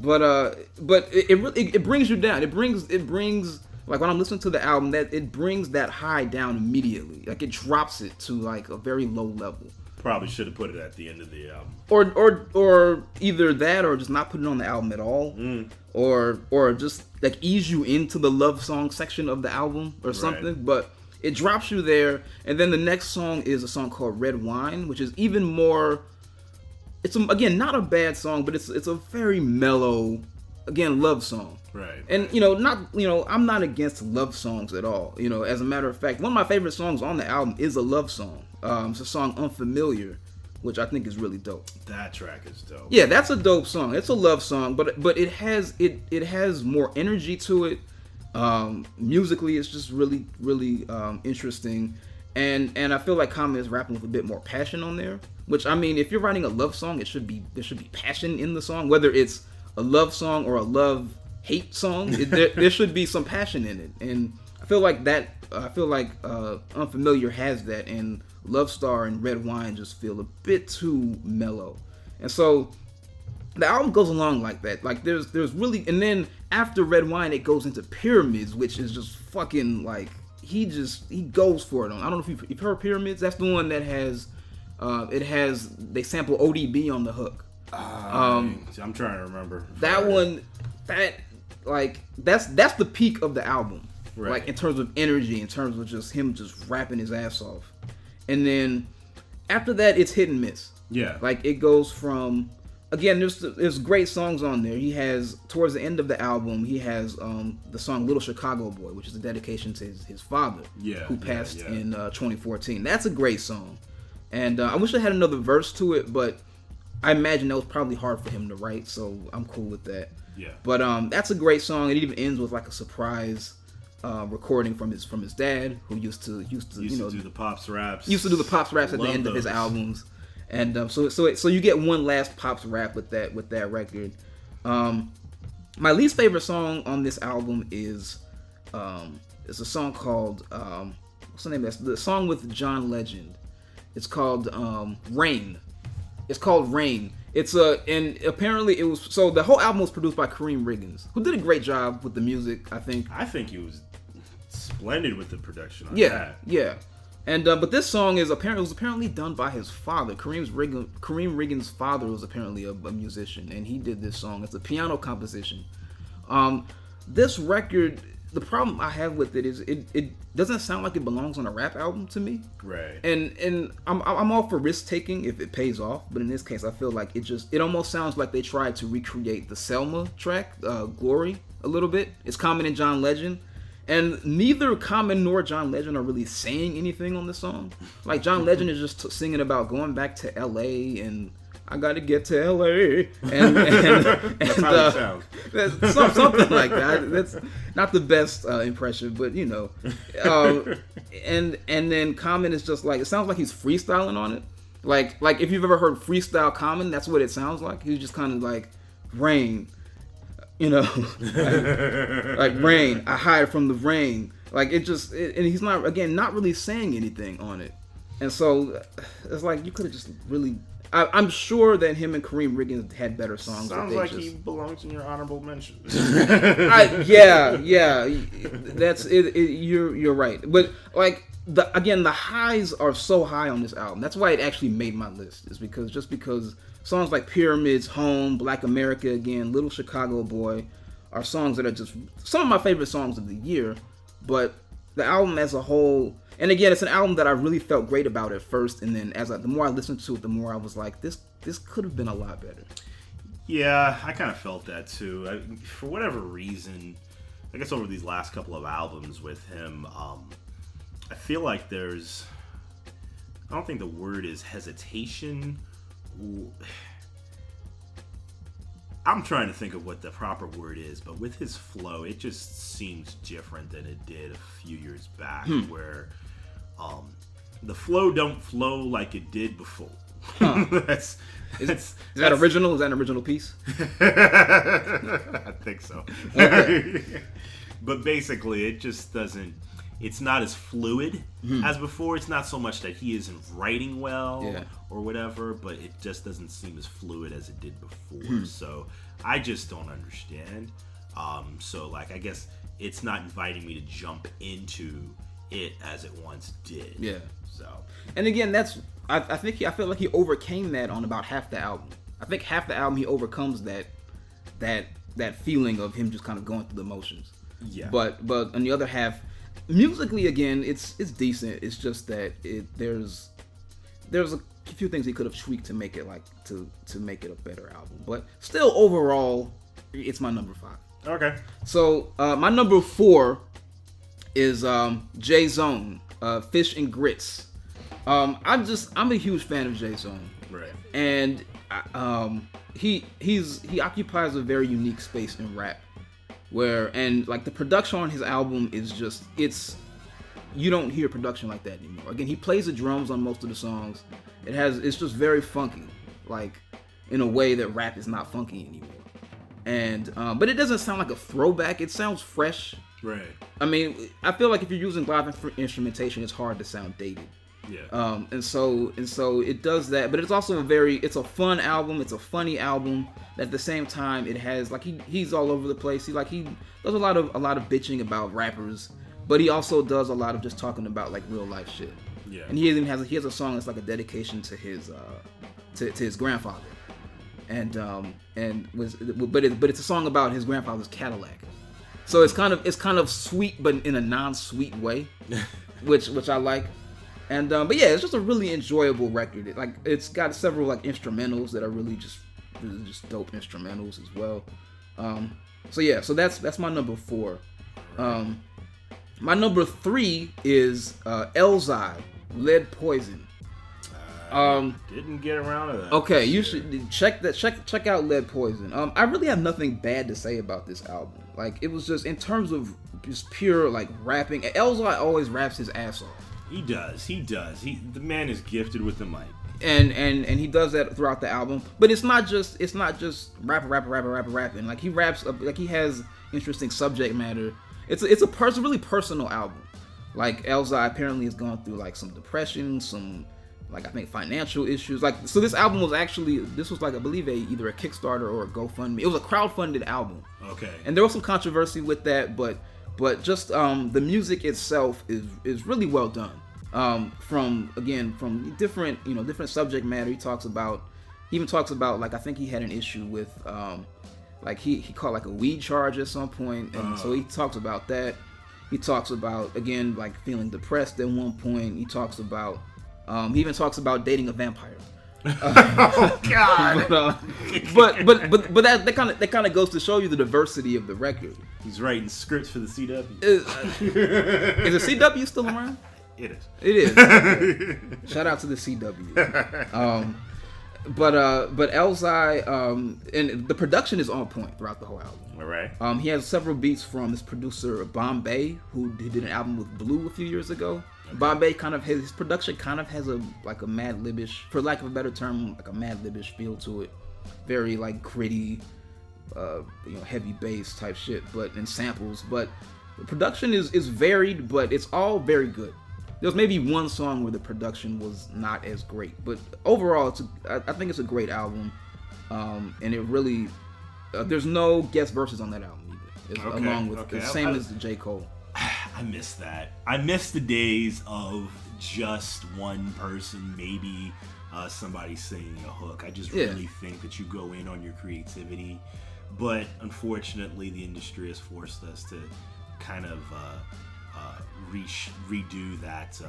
but uh but it it, really, it it brings you down. It brings it brings like when I'm listening to the album that it brings that high down immediately. Like it drops it to like a very low level Probably should have put it at the end of the album. or or or either that or just not put it on the album at all or or just like ease you into the love song section of the album or something but it drops you there and then the next song is a song called red wine which is even more it's a, again not a bad song but it's it's a very mellow again love song. Right. and you know not you know i'm not against love songs at all. You know as a matter of fact one of my favorite songs on the album is a love song. Um it's a song unfamiliar which i think is really dope. That track is dope. yeah that's a dope song. It's a love song but but it has it it has more energy to it. Um musically it's just really really um interesting and and i feel like common is rapping with a bit more passion on there which i mean if you're writing a love song it should be there should be passion in the song. Whether it's a love song or a love hate song it, there, there should be some passion in it. And i feel like that i feel like uh unfamiliar has that and love star and red wine just feel a bit too mellow. And so the album goes along like that. Like there's there's really and then after Red Wine it goes into Pyramids, which is just fucking like he just he goes for it on. I don't know if you've, you've heard Pyramids. That's the one that has uh it has they sample ODB on the hook. Um, I'm trying to remember. That one that like that's that's the peak of the album. Right. Like in terms of energy, in terms of just him just rapping his ass off. And then after that it's hit and miss. Yeah. Like it goes from again, there's there's great songs on there. He has towards the end of the album, he has um the song "Little Chicago Boy," which is a dedication to his, his father, Yeah, who passed yeah. in uh, 2014. That's a great song, and uh, I wish I had another verse to it, but I imagine that was probably hard for him to write, so I'm cool with that. Yeah. But um, that's a great song. It even ends with like a surprise uh, recording from his from his dad, who used to used to used you know to do the pops raps. used to do the pops raps at the end of his albums, and um, so so so you get one last pops rap with that with that record. Um, my least favorite song on this album is um, it's a song called um, what's the name? That's the song with John Legend. It's called um, Rain. It's called Rain. It's a and apparently it was so the whole album was produced by Karriem Riggins, who did a great job with the music. I think I think he was splendid with the production on yeah, that. yeah. And uh, but this song is apparently was apparently done by his father. Karriem's Riggin, Karriem Riggins' father was apparently a, a musician, and he did this song. It's a piano composition. Um, this record, the problem I have with it is it, it doesn't sound like it belongs on a rap album to me. Right. And and I'm I'm all for risk taking if it pays off, but in this case, I feel like it just it almost sounds like they tried to recreate the Selma track, uh, "Glory," a little bit. It's Common in John Legend, and neither Common nor John Legend are really saying anything on the song. Like John Legend is just t- singing about going back to L.A. and I got to get to L.A. and, and, and That's how uh, it sounds. that's some, something like that. That's not the best uh, impression, but you know. Um, and and then Common is just like it sounds like he's freestyling on it. Like like if you've ever heard freestyle Common, that's what it sounds like. He's just kind of like rain, you know, like, like rain. I hide from the rain. Like it just it, and he's not again not really saying anything on it. And so it's like you could have just really. I, I'm sure that him and Karriem Riggins had better songs. Sounds they like just, he belongs in your honorable mention. I, yeah, yeah, that's it, it. You're you're right, but like the again, the highs are so high on this album. That's why it actually made my list. Is because just because songs like Pyramids, Home, Black America again, Little Chicago Boy, are songs that are just some of my favorite songs of the year. But the album as a whole, and again, it's an album that I really felt great about at first, and then as I, the more I listened to it, the more I was like, this this could have been a lot better. Yeah, I kind of felt that too. I, for whatever reason, I guess over these last couple of albums with him, um, I feel like there's. I don't think the word is hesitation. I'm trying to think of what the proper word is, but with his flow, it just seems different than it did a few years back, where um, the flow don't flow like it did before. that's, Is, that's, is that original? Is that an original piece? I think so. but basically, it just doesn't. It's not as fluid as before. It's not so much that he isn't writing well Yeah. or whatever, but it just doesn't seem as fluid as it did before. So I just don't understand. Um, so like, I guess it's not inviting me to jump into it as it once did. Yeah. So And again, that's I, I think he, I feel like he overcame that on about half the album. I think half the album he overcomes that that that feeling of him just kind of going through the motions. Yeah. But but on the other half, musically again, it's it's decent. It's just that it there's there's a few things he could have tweaked to make it like to to make it a better album. But still, overall, it's my number five. okay. So uh, my number four is um, J-Zone, uh, Fish and Grits. Um, I'm just I'm a huge fan of J-Zone, Right. and uh, um, he he's he occupies a very unique space in rap, where and like the production on his album is just it's you don't hear production like that anymore. Again, he plays the drums on most of the songs. It has it's just very funky, like in a way that rap is not funky anymore. And um, but it doesn't sound like a throwback. It sounds fresh. Right. I mean, I feel like if you're using live inf- instrumentation, it's hard to sound dated. Yeah. Um, and so and so it does that, but it's also a very it's a fun album. It's a funny album. At the same time, it has like he he's all over the place. He like he does a lot of a lot of bitching about rappers, but he also does a lot of just talking about like real life shit. Yeah. And he even has a, he has a song that's like a dedication to his uh to, to his grandfather, and um and was but it, but it's a song about his grandfather's Cadillac. So it's kind of it's kind of sweet, but in a non-sweet way, which which I like. And um, but yeah, it's just a really enjoyable record. It, like it's got several like instrumentals that are really just really just dope instrumentals as well. Um, so yeah, so that's that's my number four. Um, my number three is uh, Elzhi, Lead Poison. Um, Didn't get around to that. Okay, you should check that. Check check out Lead Poison. Um, I really have nothing bad to say about this album. Like it was just in terms of just pure like rapping. Elzhi always raps his ass off, He does. He does. He the man is gifted with the mic. and and and he does that throughout the album. But it's not just it's not just rapper rapper rapper rapper rapping. Like he raps up- like he has interesting subject matter. It's a, it's a pers- really personal album. Like Elzhi apparently has gone through like some depression, some like I think financial issues. Like so, this album was actually this was like I believe a either a Kickstarter or a GoFundMe. It was a crowdfunded album, Okay. and there was some controversy with that, but but just um the music itself is is really well done. Um, from again from different you know different subject matter. He talks about he even talks about like I think he had an issue with um, like he he caught like a weed charge at some point, and so he talks about that. He talks about again like feeling depressed at one point. He talks about um, he even talks about dating a vampire. oh God. But, uh, but but but but that that kind of that kind of goes to show you the diversity of the record. He's writing scripts for the CW. Is, uh, is the CW still around? It is. It is. Shout out to the CW. Um, but uh, but Elzhi, um, and the production is on point throughout the whole album. All right. Um, he has several beats from this producer Bombay, who did an album with Blu a few years ago. Bombay kind of has his production kind of has a like a Mad Libish, for lack of a better term, like a Mad Libish feel to it. Very like gritty, uh, you know, heavy bass type shit, but and samples. But the production is is varied, but it's all very good. There's maybe one song where the production was not as great, but overall, it's a, I, I think it's a great album, um, and it really uh, there's no guest verses on that album either, It's Okay, along with okay. the I- same I- as J Cole. I miss that. I miss the days of just one person, maybe uh, somebody singing a hook. I just Yeah. really think that you go in on your creativity, but unfortunately, the industry has forced us to kind of uh, uh, re- redo that. Uh,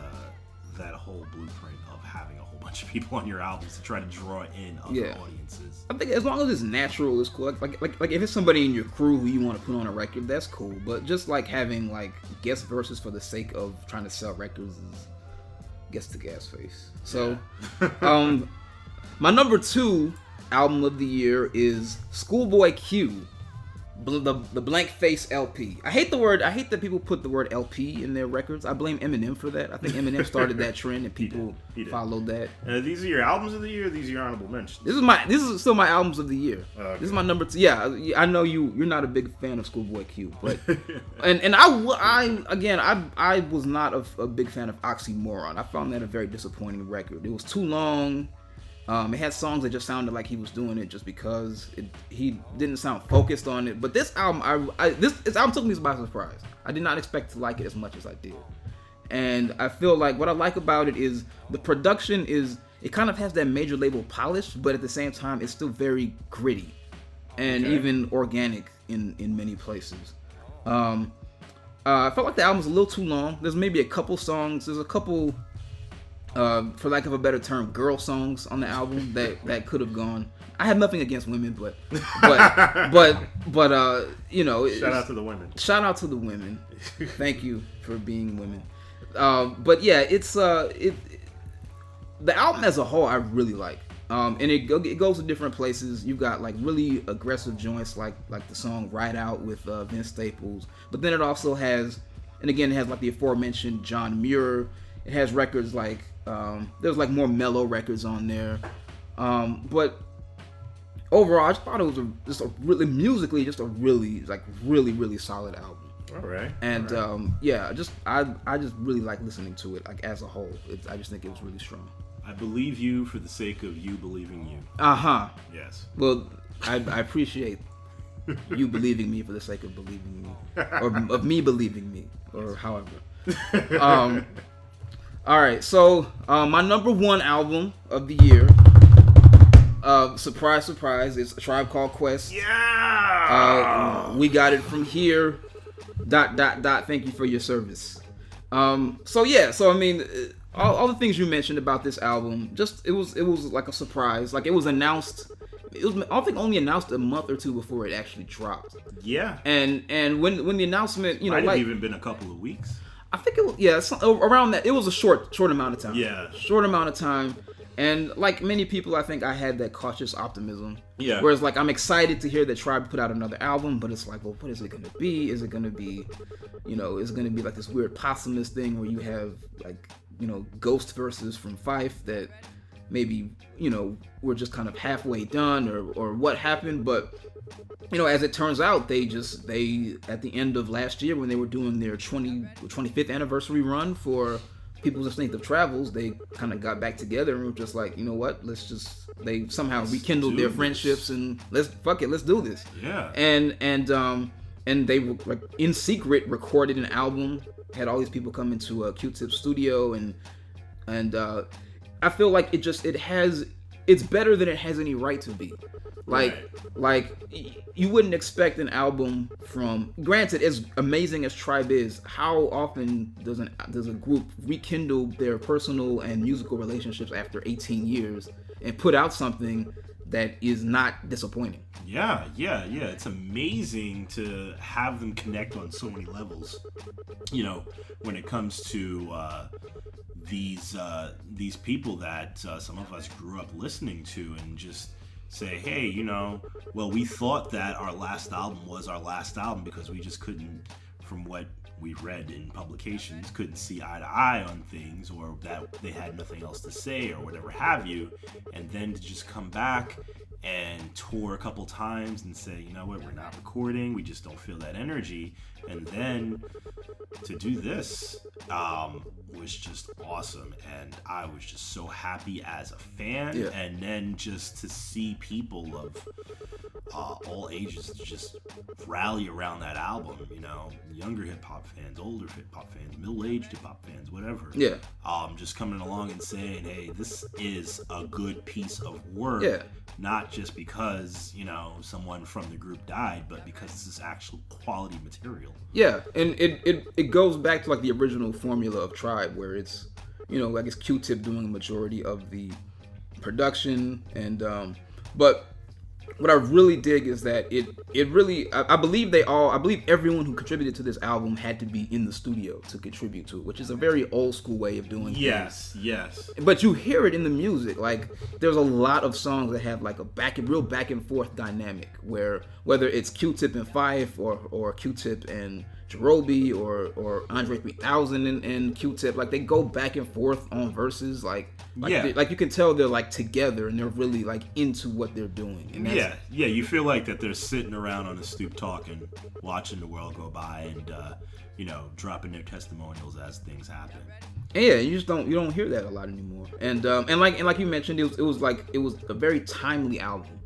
that whole blueprint of having a whole bunch of people on your albums to try to draw in other Yeah. audiences. I think as long as it's natural, it's cool. Like, like, like, like if it's somebody in your crew who you want to put on a record, that's cool. But just like having like guest verses for the sake of trying to sell records is gets the gas face. So, um, my number two album of the year is Schoolboy Q, the the Blank Face LP. I hate the word. I hate that people put the word LP in their records. I blame Eminem for that. I think Eminem started that trend and people He did. followed that. And are these are your albums of the year. These are your honorable mentions. This is my this is still my albums of the year. Oh, okay. This is my number two. Yeah, I know you you're not a big fan of Schoolboy Q, but and and I I again I I was not a, a big fan of Oxymoron. I found that a very disappointing record. It was too long. Um, it had songs that just sounded like he was doing it just because it, he didn't sound focused on it. But this album, I, I this, this album took me by surprise. I did not expect to like it as much as I did and I feel like what I like about it is the production is it kind of has that major label polish, but at the same time it's still very gritty and Okay. even organic in in many places. Um, uh, I felt like the album's a little too long. There's maybe a couple songs. There's a couple, uh, for lack of a better term, girl songs on the album that that could have gone. I have nothing against women, but but but but uh, you know, Shout out to the women. shout out to the women. Thank you for being women. Um, but yeah, it's uh, it the album as a whole I really like. Um, and it, go, it goes to different places. You've got like really aggressive joints, like like the song "Ride Out" with uh, Vince Staples. But then it also has, and again, it has like the aforementioned John Muir. It has records like um, there's like more mellow records on there. Um, but overall, I just thought it was a, just a really musically, just a really like really really solid album. All right. And all right. um, yeah, just I I just really like listening to it like as a whole. It's, I just think it was really strong. I believe you for the sake of you believing you. Uh huh. Yes. Well, I, I appreciate you believing me for the sake of believing me, or of me believing me, or however. Um. All right, so uh, my number one album of the year. Uh, surprise, surprise! is a Tribe Called Quest. Yeah. Uh, we got it from here. Dot dot dot. Thank you for your service. Um. So yeah. So I mean, uh, all, all the things you mentioned about this album, just it was it was like a surprise. Like it was announced. It was I think only announced a month or two before it actually dropped. yeah. And and when when the announcement, you know, Might have even been a couple of weeks. I think it was yeah around that. It was a short short amount of time. Yeah. short amount of time. And like many people, I think I had that cautious optimism. Yeah. Whereas like I'm excited to hear that Tribe put out another album, but it's like, well, what is it gonna be? Is it gonna be, you know, is it gonna be like this weird posthumous thing where you have like, you know, ghost verses from Phife that maybe you know we're just kind of halfway done or or what happened? But you know, as it turns out, they just they at the end of last year when they were doing their 20 25th anniversary run for People's Instinctive Travels, they kind of got back together and were just like, you know what, let's just they somehow rekindled their this. friendships and let's fuck it, let's do this. Yeah. And and um and they were like in secret recorded an album. Had all these people come into a Q-Tip studio, and and uh, I feel like it just it has it's better than it has any right to be. Like like you wouldn't expect an album from granted as amazing as Tribe is, how often does an does a group rekindle their personal and musical relationships after 18 years and put out something that is not disappointing? Yeah, yeah, yeah. It's amazing to have them connect on so many levels. You know, when it comes to uh, these uh, these people that uh, some of us grew up listening to, and just say, hey, you know, well, we thought that our last album was our last album because we just couldn't, from what we read in publications, couldn't see eye to eye on things, or that they had nothing else to say, or whatever have you, and then to just come back and tour a couple times and say, you know what, we're not recording, we just don't feel that energy, and then to do this um, was just awesome, and I was just so happy as a fan, Yeah. and then just to see people of uh, all ages just rally around that album, you know, younger hip hop fans, older hip hop fans, middle aged hip hop fans, whatever Yeah. um, just coming along and saying, "Hey, this is a good piece of work." Yeah. Not just because you know someone from the group died, but because this is actual quality material. Yeah, and it, it it goes back to like the original formula of Tribe, where it's you know like it's Q-Tip doing a majority of the production, and um, but what I really dig is that it it really I, I believe they all I believe everyone who contributed to this album had to be in the studio to contribute to it, which is a very old school way of doing things Yes, yes. but you hear it in the music like there's a lot of songs that have like a back and real back and forth dynamic where whether it's q-tip and Phife or or q-tip and Jarobi or or Andre 3000 and, and Q-Tip like they go back and forth on verses like like, Yeah. like you can tell they're like together and they're really like into what they're doing Yeah, yeah. You feel like that they're sitting around on a stoop talking, watching the world go by, and uh, you know, dropping their testimonials as things happen. And yeah, you just don't you don't hear that a lot anymore. And um and like and like you mentioned, it was it was like it was a very timely album.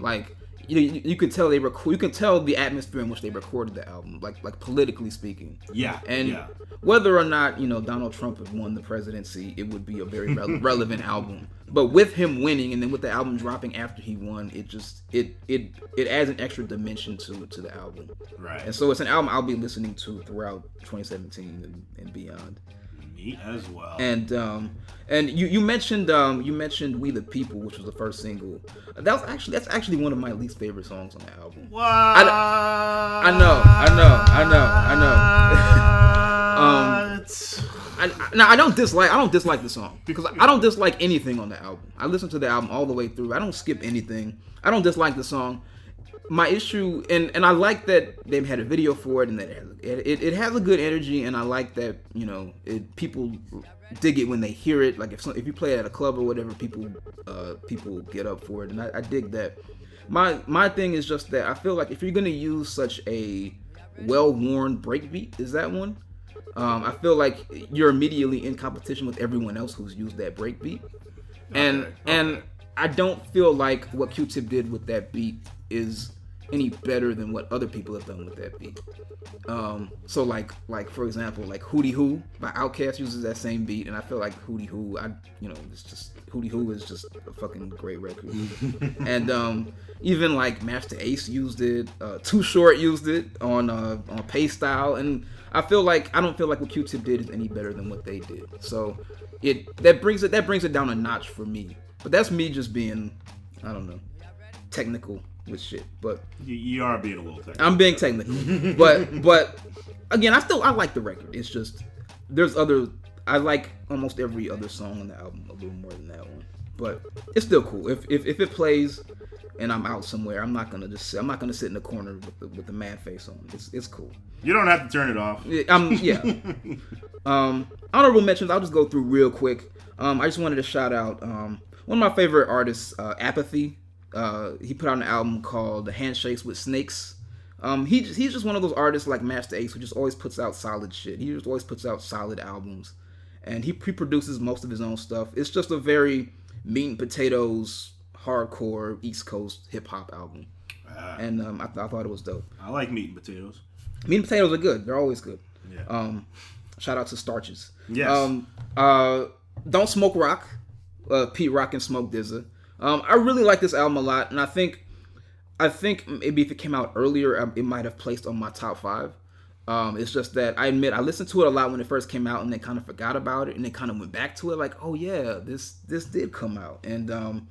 Like you you, you could tell they record you can tell the atmosphere in which they recorded the album, like like politically speaking. Yeah, And yeah. whether or not you know Donald Trump had won the presidency, it would be a very rele- relevant album. But with him winning, and then with the album dropping after he won, it just it it it adds an extra dimension to to the album. Right. And so it's an album I'll be listening to throughout 2017 and, and beyond. Me as well. And um and you you mentioned um you mentioned We the People, which was the first single. That was actually that's actually one of my least favorite songs on the album. what? I know, I know, I know, I know. Um, I, I, now I don't dislike I don't dislike the song because I don't dislike anything on the album. I listen to the album all the way through. I don't skip anything. I don't dislike the song. My issue and and I like that they've had a video for it and that it has, it, it, has a good energy and I like that you know it, people dig it when they hear it. Like if some, if you play it at a club or whatever, people uh, people get up for it and I, I dig that. My my thing is just that I feel like if you're gonna use such a well-worn breakbeat, is that one? Um, I feel like you're immediately in competition with everyone else who's used that breakbeat, and Okay, and. I don't feel like what Q-Tip did with that beat is any better than what other people have done with that beat. Um, so like like for example, like Hootie Hoo by Outkast uses that same beat, and I feel like Hootie Hoo, I you know, it's just Hootie Hoo is just a fucking great record. and um, even like Masta Ace used it, uh, Too Short used it on uh, on Pay Style, and I feel like I don't feel like what Q-Tip did is any better than what they did. So it that brings it that brings it down a notch for me. But that's me just being I don't know technical with shit. But You, you are being a little technical. I'm being technical, but but again, I still I like the record. It's just there's other I like almost every other song on the album a little more than that one, but it's still cool. If if, if it plays and I'm out somewhere, I'm not gonna just sit, I'm not gonna sit in the corner with the, with the mad face on. It's it's cool. You don't have to turn it off. Yeah, Um, yeah. um, honorable mentions. I'll just go through real quick. Um, I just wanted to shout out um, one of my favorite artists, uh, Apathy. Uh, he put out an album called The "Handshakes with Snakes." Um, he he's just one of those artists like Masta Ace who just always puts out solid shit. He just always puts out solid albums, and he pre-produces most of his own stuff. It's just a very meat and potatoes, hardcore East Coast hip hop album. Ah. and um, I, th- I thought it was dope. I like meat and potatoes. Meat and potatoes are good; they're always good. Yeah. Um, shout out to Starches. Yes. Um, uh, Don't Smoke Rock, uh, Pete Rock and Smoke DZA. Um, I really like this album a lot, and I think, I think maybe if it came out earlier, um, it might have placed on my top five. Um, it's just that I admit I listened to it a lot when it first came out, and then kind of forgot about it, and then kind of went back to it, like, oh yeah, this this did come out, and um,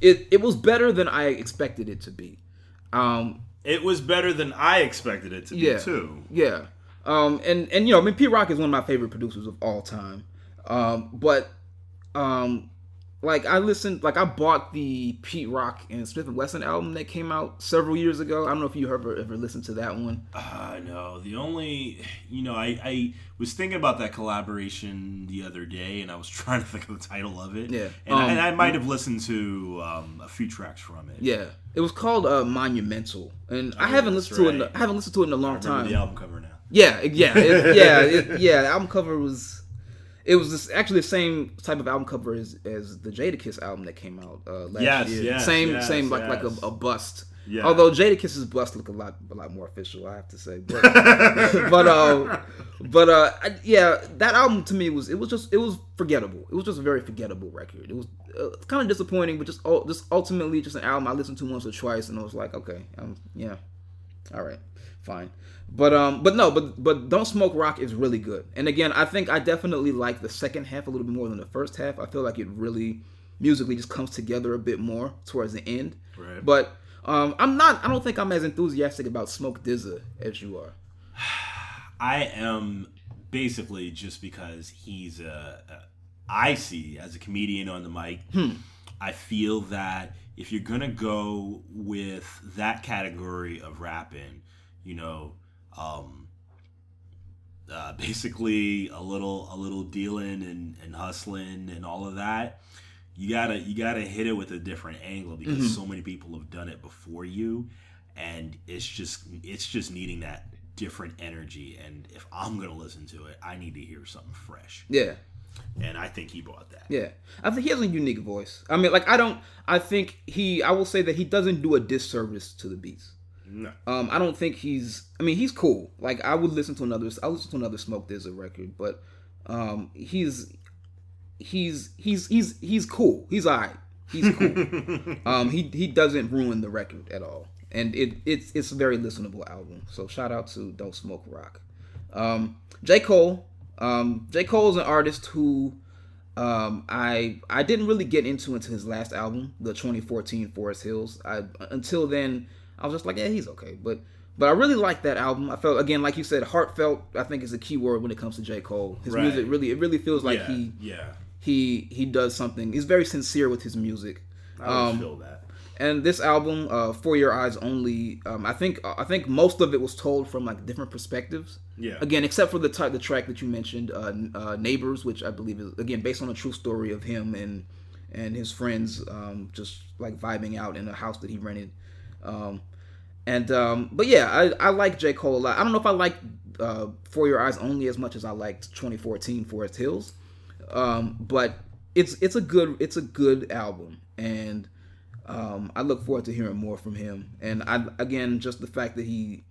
it it was better than I expected it to be. Um, It was better than I expected it to be yeah, too. Yeah. Um, and and you know, I mean, Pete Rock is one of my favorite producers of all time. Um, but um, like I listened, like I bought the Pete Rock and Smif-N-Wessun album that came out several years ago. I don't know if you ever ever listened to that one. Uh, no, the only, you know, I, I was thinking about that collaboration the other day, and I was trying to think of the title of it. Yeah. and, I, Um, and I might have listened to um, a few tracks from it. Yeah, it was called uh, Monumental, and I Oh, haven't that's listened to it. In, right. I haven't listened to it in a I long time. the album cover now. Yeah, yeah, it, yeah, it, yeah. The album cover was. It was this, actually the same type of album cover as, as the Jadakiss album that came out uh, last Yes, year. yes, same, yes, same, like like a, a bust. Yeah. Although Jadakiss's bust look a lot a lot more official, I have to say. But but uh, but uh, I, yeah, that album to me was it was just it was forgettable. It was just a very forgettable record. It was uh, kind of disappointing, but just ul- just ultimately just an album I listened to once or twice, and I was like, okay, um, yeah, all right, fine. But um, but no, but but Don't Smoke Rock is really good. And again, I think I definitely like the second half a little bit more than the first half. I feel like it really musically just comes together a bit more towards the end. Right. But um, I'm not. I don't think I'm as enthusiastic about Smoke DZA as you are. I am basically just because he's a, a I see as a comedian on the mic. I feel that if you're gonna go with that category of rapping, you know, um, uh, basically a little a little dealing and, and hustling and all of that. You gotta you gotta hit it with a different angle because so many people have done it before you, and it's just it's just needing that different energy. And if I'm gonna listen to it, I need to hear something fresh. Yeah. And I think he brought that. Yeah, I think he has a unique voice. I mean, like I don't. I think he. I will say that he doesn't do a disservice to the beats. No. Um, I don't think he's. I mean, he's cool. Like I would listen to another. I listen to another Smoke DZA record, but um, he's he's he's he's he's cool. He's alright. He's cool. um, he he doesn't ruin the record at all, and it it's it's a very listenable album. So shout out to Don't Smoke Rock. Um, J Cole. Um, J Cole's an artist who um, I I didn't really get into until his last album, the 2014 Forest Hills. I until then I was just like, yeah, he's okay, but but I really liked that album. I felt again, like you said, heartfelt. I think is a key word when it comes to J Cole. His Right. music really it really feels like yeah, he yeah. he he does something. He's very sincere with his music. I Um, feel that. and this album, uh, For Your Eyes Only, um, I think I think most of it was told from like different perspectives. Yeah. Again, except for the type, the track that you mentioned, uh, uh, Neighbors, which I believe is again based on a true story of him and and his friends um, just like vibing out in a house that he rented. Um, and um, but yeah, I, I like J Cole a lot. I don't know if I like uh, For Your Eyes Only as much as I liked 2014 Forest Hills, um, but it's it's a good it's a good album, and um, I look forward to hearing more from him. And I again just the fact that he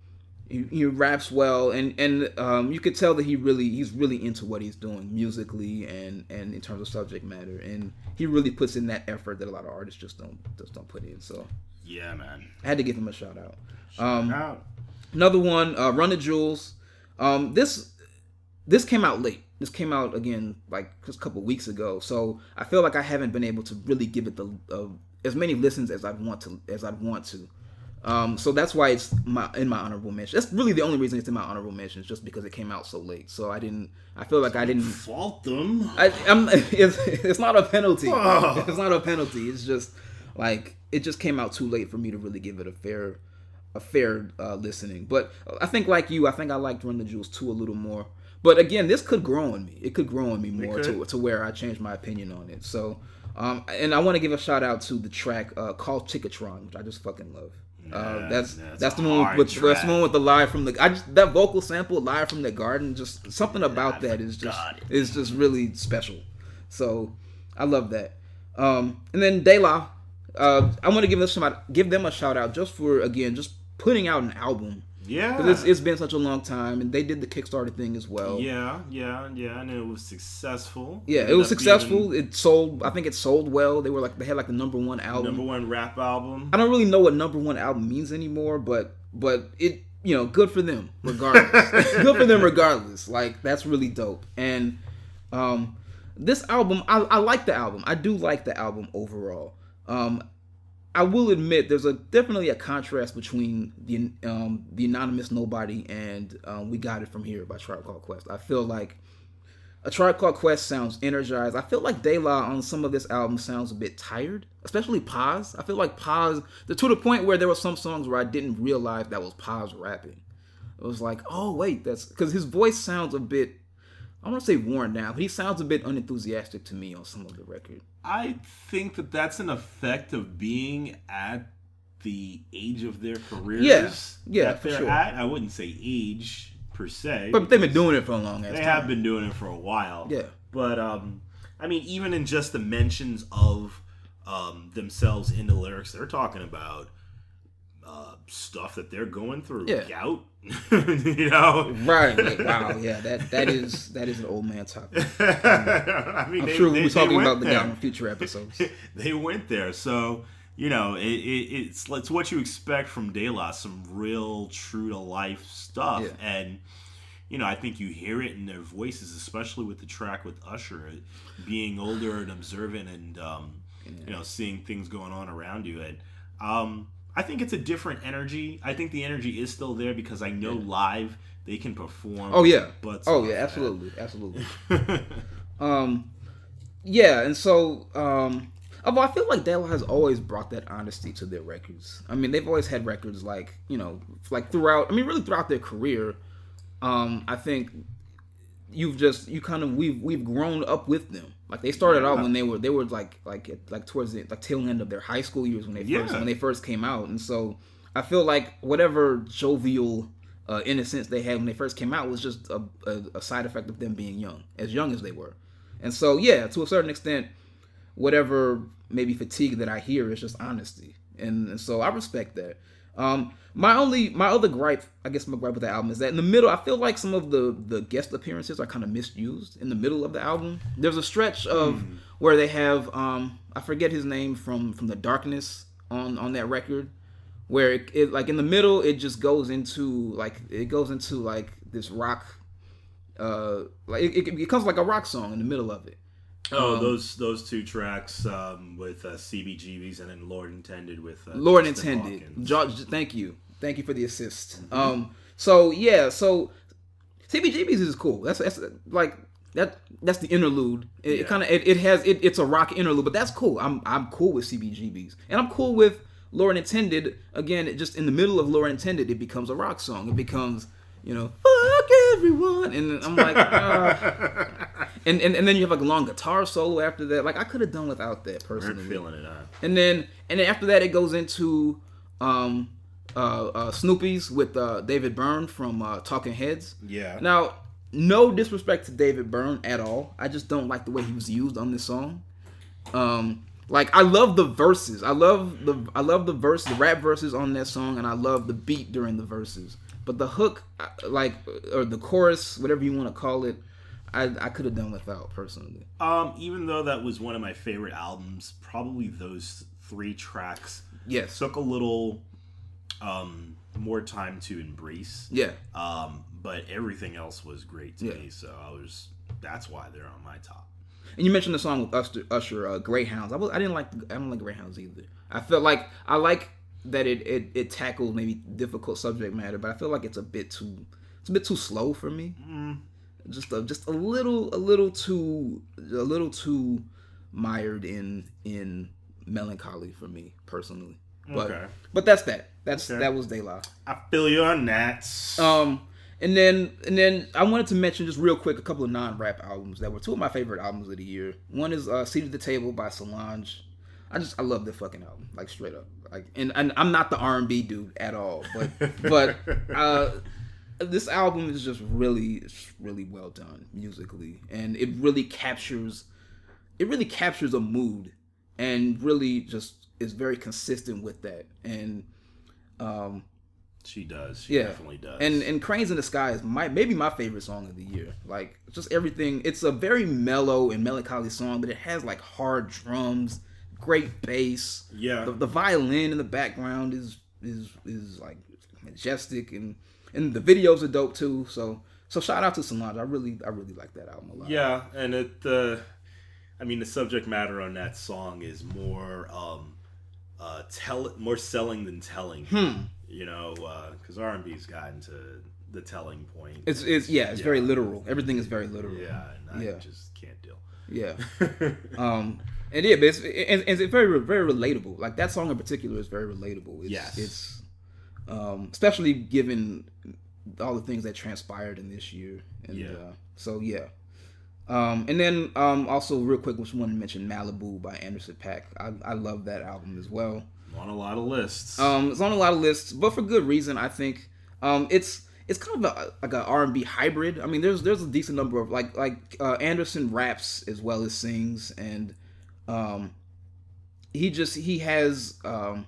he, he raps well, and and um, you could tell that he really he's really into what he's doing musically and and in terms of subject matter, and he really puts in that effort that a lot of artists just don't just don't put in. So Yeah, man. I had to give him a shout out. Um, Out. Another one, uh, Run the Jewels. Um, this this came out late. This came out again like just a couple weeks ago. So I feel like I haven't been able to really give it the uh, as many listens as I'd want to as I'd want to. Um, so that's why it's my in my honorable mention. That's really the only reason it's in my honorable mentions, just because it came out so late. So I didn't. I feel like I didn't. Fault them. I, I'm, it's, it's not a penalty. Oh. It's not a penalty. It's just like it just came out too late for me to really give it a fair, a fair uh, listening. But I think like you, I think I liked Run the Jewels too a little more. But again, this could grow on me. It could grow on me more to, to where I change my opinion on it. So, um, and I want to give a shout out to the track uh, called Ticketron, which I just fucking love. Uh, Yeah, that's that's that's the one with that's the one with the live from the I just that vocal sample live from the garden just something about I that is just is just really special. So I love that. Um, and then De La, uh, I want to give them some give them a shout out just for again just putting out an album Yeah. because it's, it's been such a long time, and they did the Kickstarter thing as well. yeah, yeah, yeah, and it was successful. Yeah, it Ended was up being successful. It sold. I think it sold well. They were like they had like the number one album. Number one rap album. I don't really know what number one album means anymore, but but it you know good for them regardless. good for them regardless. Like that's really dope. And um, this album, I, I like the album. I do like the album overall. Um, I will admit there's a definitely a contrast between the um, the anonymous nobody and um, we got it from here by Tribe Called Quest. I feel like a Tribe Called Quest sounds energized. I feel like De La on some of this album sounds a bit tired, especially Pos. I feel like Pos, to the point where there were some songs where I didn't realize that was Pos rapping. It was like, oh wait, that's because his voice sounds a bit. I want to say worn down, but he sounds a bit unenthusiastic to me on some of the record. I think that that's an effect of being at the age of their careers. Yeah, yeah, that for they're sure. at. I wouldn't say age per se. But they've been doing it for a long they time. have been doing it for a while. Yeah. But um, I mean, even in just the mentions of um, themselves in the lyrics, they're talking about stuff that they're going through. Yeah. Gout, you know. Right. like, wow. Yeah. That that is that is an old man topic. I mean, I'm they- sure we'll be talking about the there. guy in future episodes. they went there. So you know, it, it, it's it's what you expect from De La, some real true to life stuff, Yeah. and you know, I think you hear it in their voices, especially with the track with Usher, being older and observant, and um, you know, seeing things going on around you, and um, I think it's a different energy. I think the energy is still there because I know live they can perform. Oh yeah. but Oh yeah. Absolutely. Absolutely. Um, yeah, and so um, although I feel like De La has always brought that honesty to their records. I mean, they've always had records like you know, like throughout. I mean, really throughout their career. Um, I think you've just you kind of we've we've grown up with them. Like they started out when they were they were like like like towards the like tail end of their high school years when they first Yeah. when they first came out, and so I feel like whatever jovial uh, innocence they had when they first came out was just a, a, a side effect of them being young, as young as they were. And so, yeah, to a certain extent, whatever maybe fatigue that I hear is just honesty, and, and so I respect that. Um, my only, my other gripe, I guess, my gripe with the album is that in the middle, I feel like some of the the guest appearances are kind of misused in the middle of the album. There's a stretch of where they have, um, I forget his name from from the Darkness on on that record, where it, it like in the middle it just goes into like it goes into like this rock uh like it, it, it comes like a rock song in the middle of it Oh, Um, those those two tracks um, with uh, CBGBs and then Lord Intended with uh, lord Justin intended. Hawkins. George, thank you. Thank you for the assist. Um so yeah so cbgb's is cool. That's that's like that that's the interlude. It, Yeah. kind of it, it has it, it's a rock interlude but that's cool. I'm i'm cool with cbgb's and i'm cool with lord intended. Again it just in the middle of lord intended it becomes a rock song. It becomes you know fuck everyone and i'm like uh, and, and and then you have like a long guitar solo after that like i could have done without that personally feeling it out. and then and then after that it goes into um uh, uh Snoopies with uh David Byrne from uh Talking Heads. Yeah. Now, no disrespect to David Byrne at all. I just don't like the way he was used on this song. Um like I love the verses. I love the I love the verse, the rap verses on that song and I love the beat during the verses. But the hook like or the chorus, whatever you want to call it, I I could have done without personally. Um, even though that was one of my favorite albums, probably those three tracks Yes. took a little um, more time to embrace. Yeah. Um, but everything else was great to Yeah. me, so I was. That's why they're on my top. And you mentioned the song with Usher, Usher uh, Greyhounds. I was, I didn't like I don't like Greyhounds either. I felt like I like that it, it it tackles maybe difficult subject matter, but I feel like it's a bit too it's a bit too slow for me. Just a, just a little a little too a little too mired in in melancholy for me personally. But Okay. but that's that. That's Okay. that was De La. I feel you on that. Um, and then and then I wanted to mention just real quick a couple of non-rap albums that were two of my favorite albums of the year. One is uh, "Seat at the Table" by Solange. I just I love the fucking album, like straight up. Like, and, and I'm not the R&B dude at all, but but uh, this album is just really really well done musically, and it really captures it really captures a mood and really just is very consistent with that, and um, She does. She yeah, definitely does. And and Cranes in the Sky is my maybe my favorite song of the year. Like just everything. It's a very mellow and melancholy song, but it has like hard drums, great bass. Yeah. the, the violin in the background is is is like majestic, and and the videos are dope too. So so shout out to Solange. I really I really like that album a lot. Yeah, and it the I mean the subject matter on that song is more um uh tell more selling than telling. Hmm. You know, because R and B's gotten to the telling point. It's it's yeah, it's very literal. Everything is very literal. yeah, and I Yeah. just can't deal. Yeah. um, and yeah, but it's, and, and it's very very relatable. Like that song in particular is very relatable. It's, Yes. It's um, especially given all the things that transpired in this year. And, Yeah. Uh, so yeah. Um, and then um, also real quick, just wanted to mention Malibu by Anderson .Paak. I, I love that album as well. on a lot of lists. Um, it's on a lot of lists, but for good reason. I think um, it's it's kind of a, like an R and B hybrid. I mean, there's there's a decent number of like like uh, Anderson raps as well as sings, and um, he just he has um,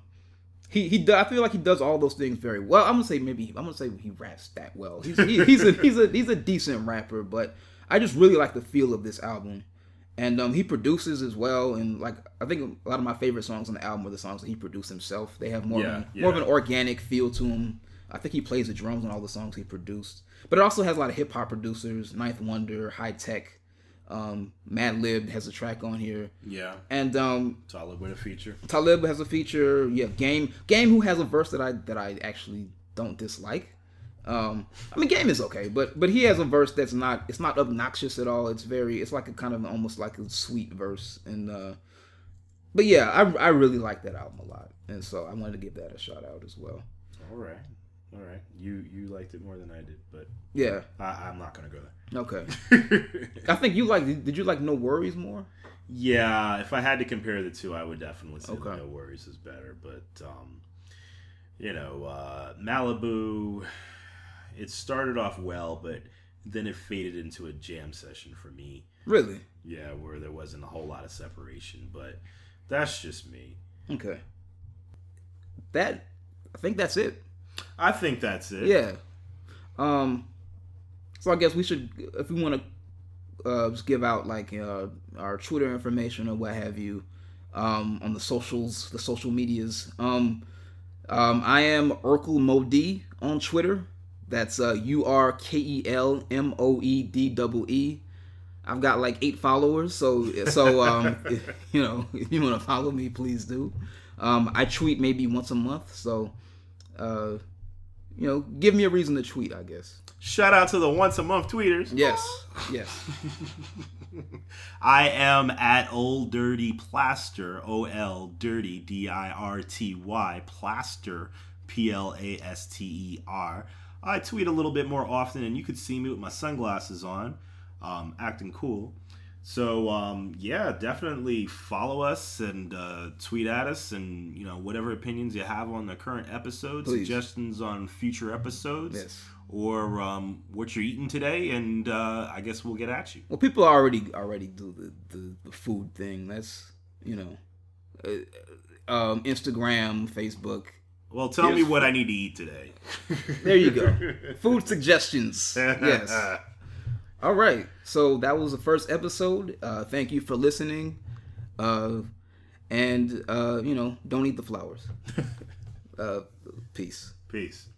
he he. I feel like he does all those things very well. I'm gonna say maybe I'm gonna say he raps that well. He's he, he's a he's a he's a decent rapper, but I just really like the feel of this album. And um, he produces as well, and like I think a lot of my favorite songs on the album are the songs that he produced himself. They have more Yeah, of an, more of an organic feel to them. I think he plays the drums on all the songs he produced, but it also has a lot of hip hop producers: Ninth Wonder, Hi-Tek, um, Madlib has a track on here, yeah, and um, Talib with a feature. Talib has a feature. Yeah, Game Game who has a verse that I that I actually don't dislike. Um, I mean, Game is okay, but but he has a verse that's not it's not obnoxious at all. It's very it's like a kind of almost like a sweet verse, and uh, but yeah, I I really like that album a lot, and so I wanted to give that a shout out as well. All right, all right. You you liked it more than I did, but Yeah, I, I'm not gonna go there. okay. I think you like did you like NxWorries more? Yeah, if I had to compare the two, I would definitely say Okay. NxWorries is better. But um, you know, uh, Malibu, it started off well, but then it faded into a jam session for me. Really? Yeah, where there wasn't a whole lot of separation, but that's just me. Okay. That I think that's it. I think that's it. Yeah. Um. So I guess we should, if we want to, uh, just give out like uh, our Twitter information or what have you, um, on the socials, the social medias. Um, um, I am Urkel Modi on Twitter. That's uh, U R K E L M O E D double E. I've got like eight followers, so so um, you know, if you want to follow me, please do. Um, I tweet maybe once a month, so uh, you know, give me a reason to tweet, I guess. Shout out to the once a month tweeters. Yes, yes. I am at Old Dirty Plaster, O L Dirty D I R T Y Plaster, P L A S T E R. I tweet a little bit more often, and you could see me with my sunglasses on, um, acting cool. So um, yeah, definitely follow us and uh, tweet at us, and you know whatever opinions you have on the current episode, Please. suggestions on future episodes, Yes. or um, what you're eating today, and uh, I guess we'll get at you. Well, people already already do the, the, the food thing. That's you know, uh, um, Instagram, Facebook. Well, tell me what I need to eat today. There you go. food suggestions. Yes. All right. So that was the first episode. Uh, thank you for listening. Uh, and uh, you know, don't eat the flowers. Uh, peace. Peace.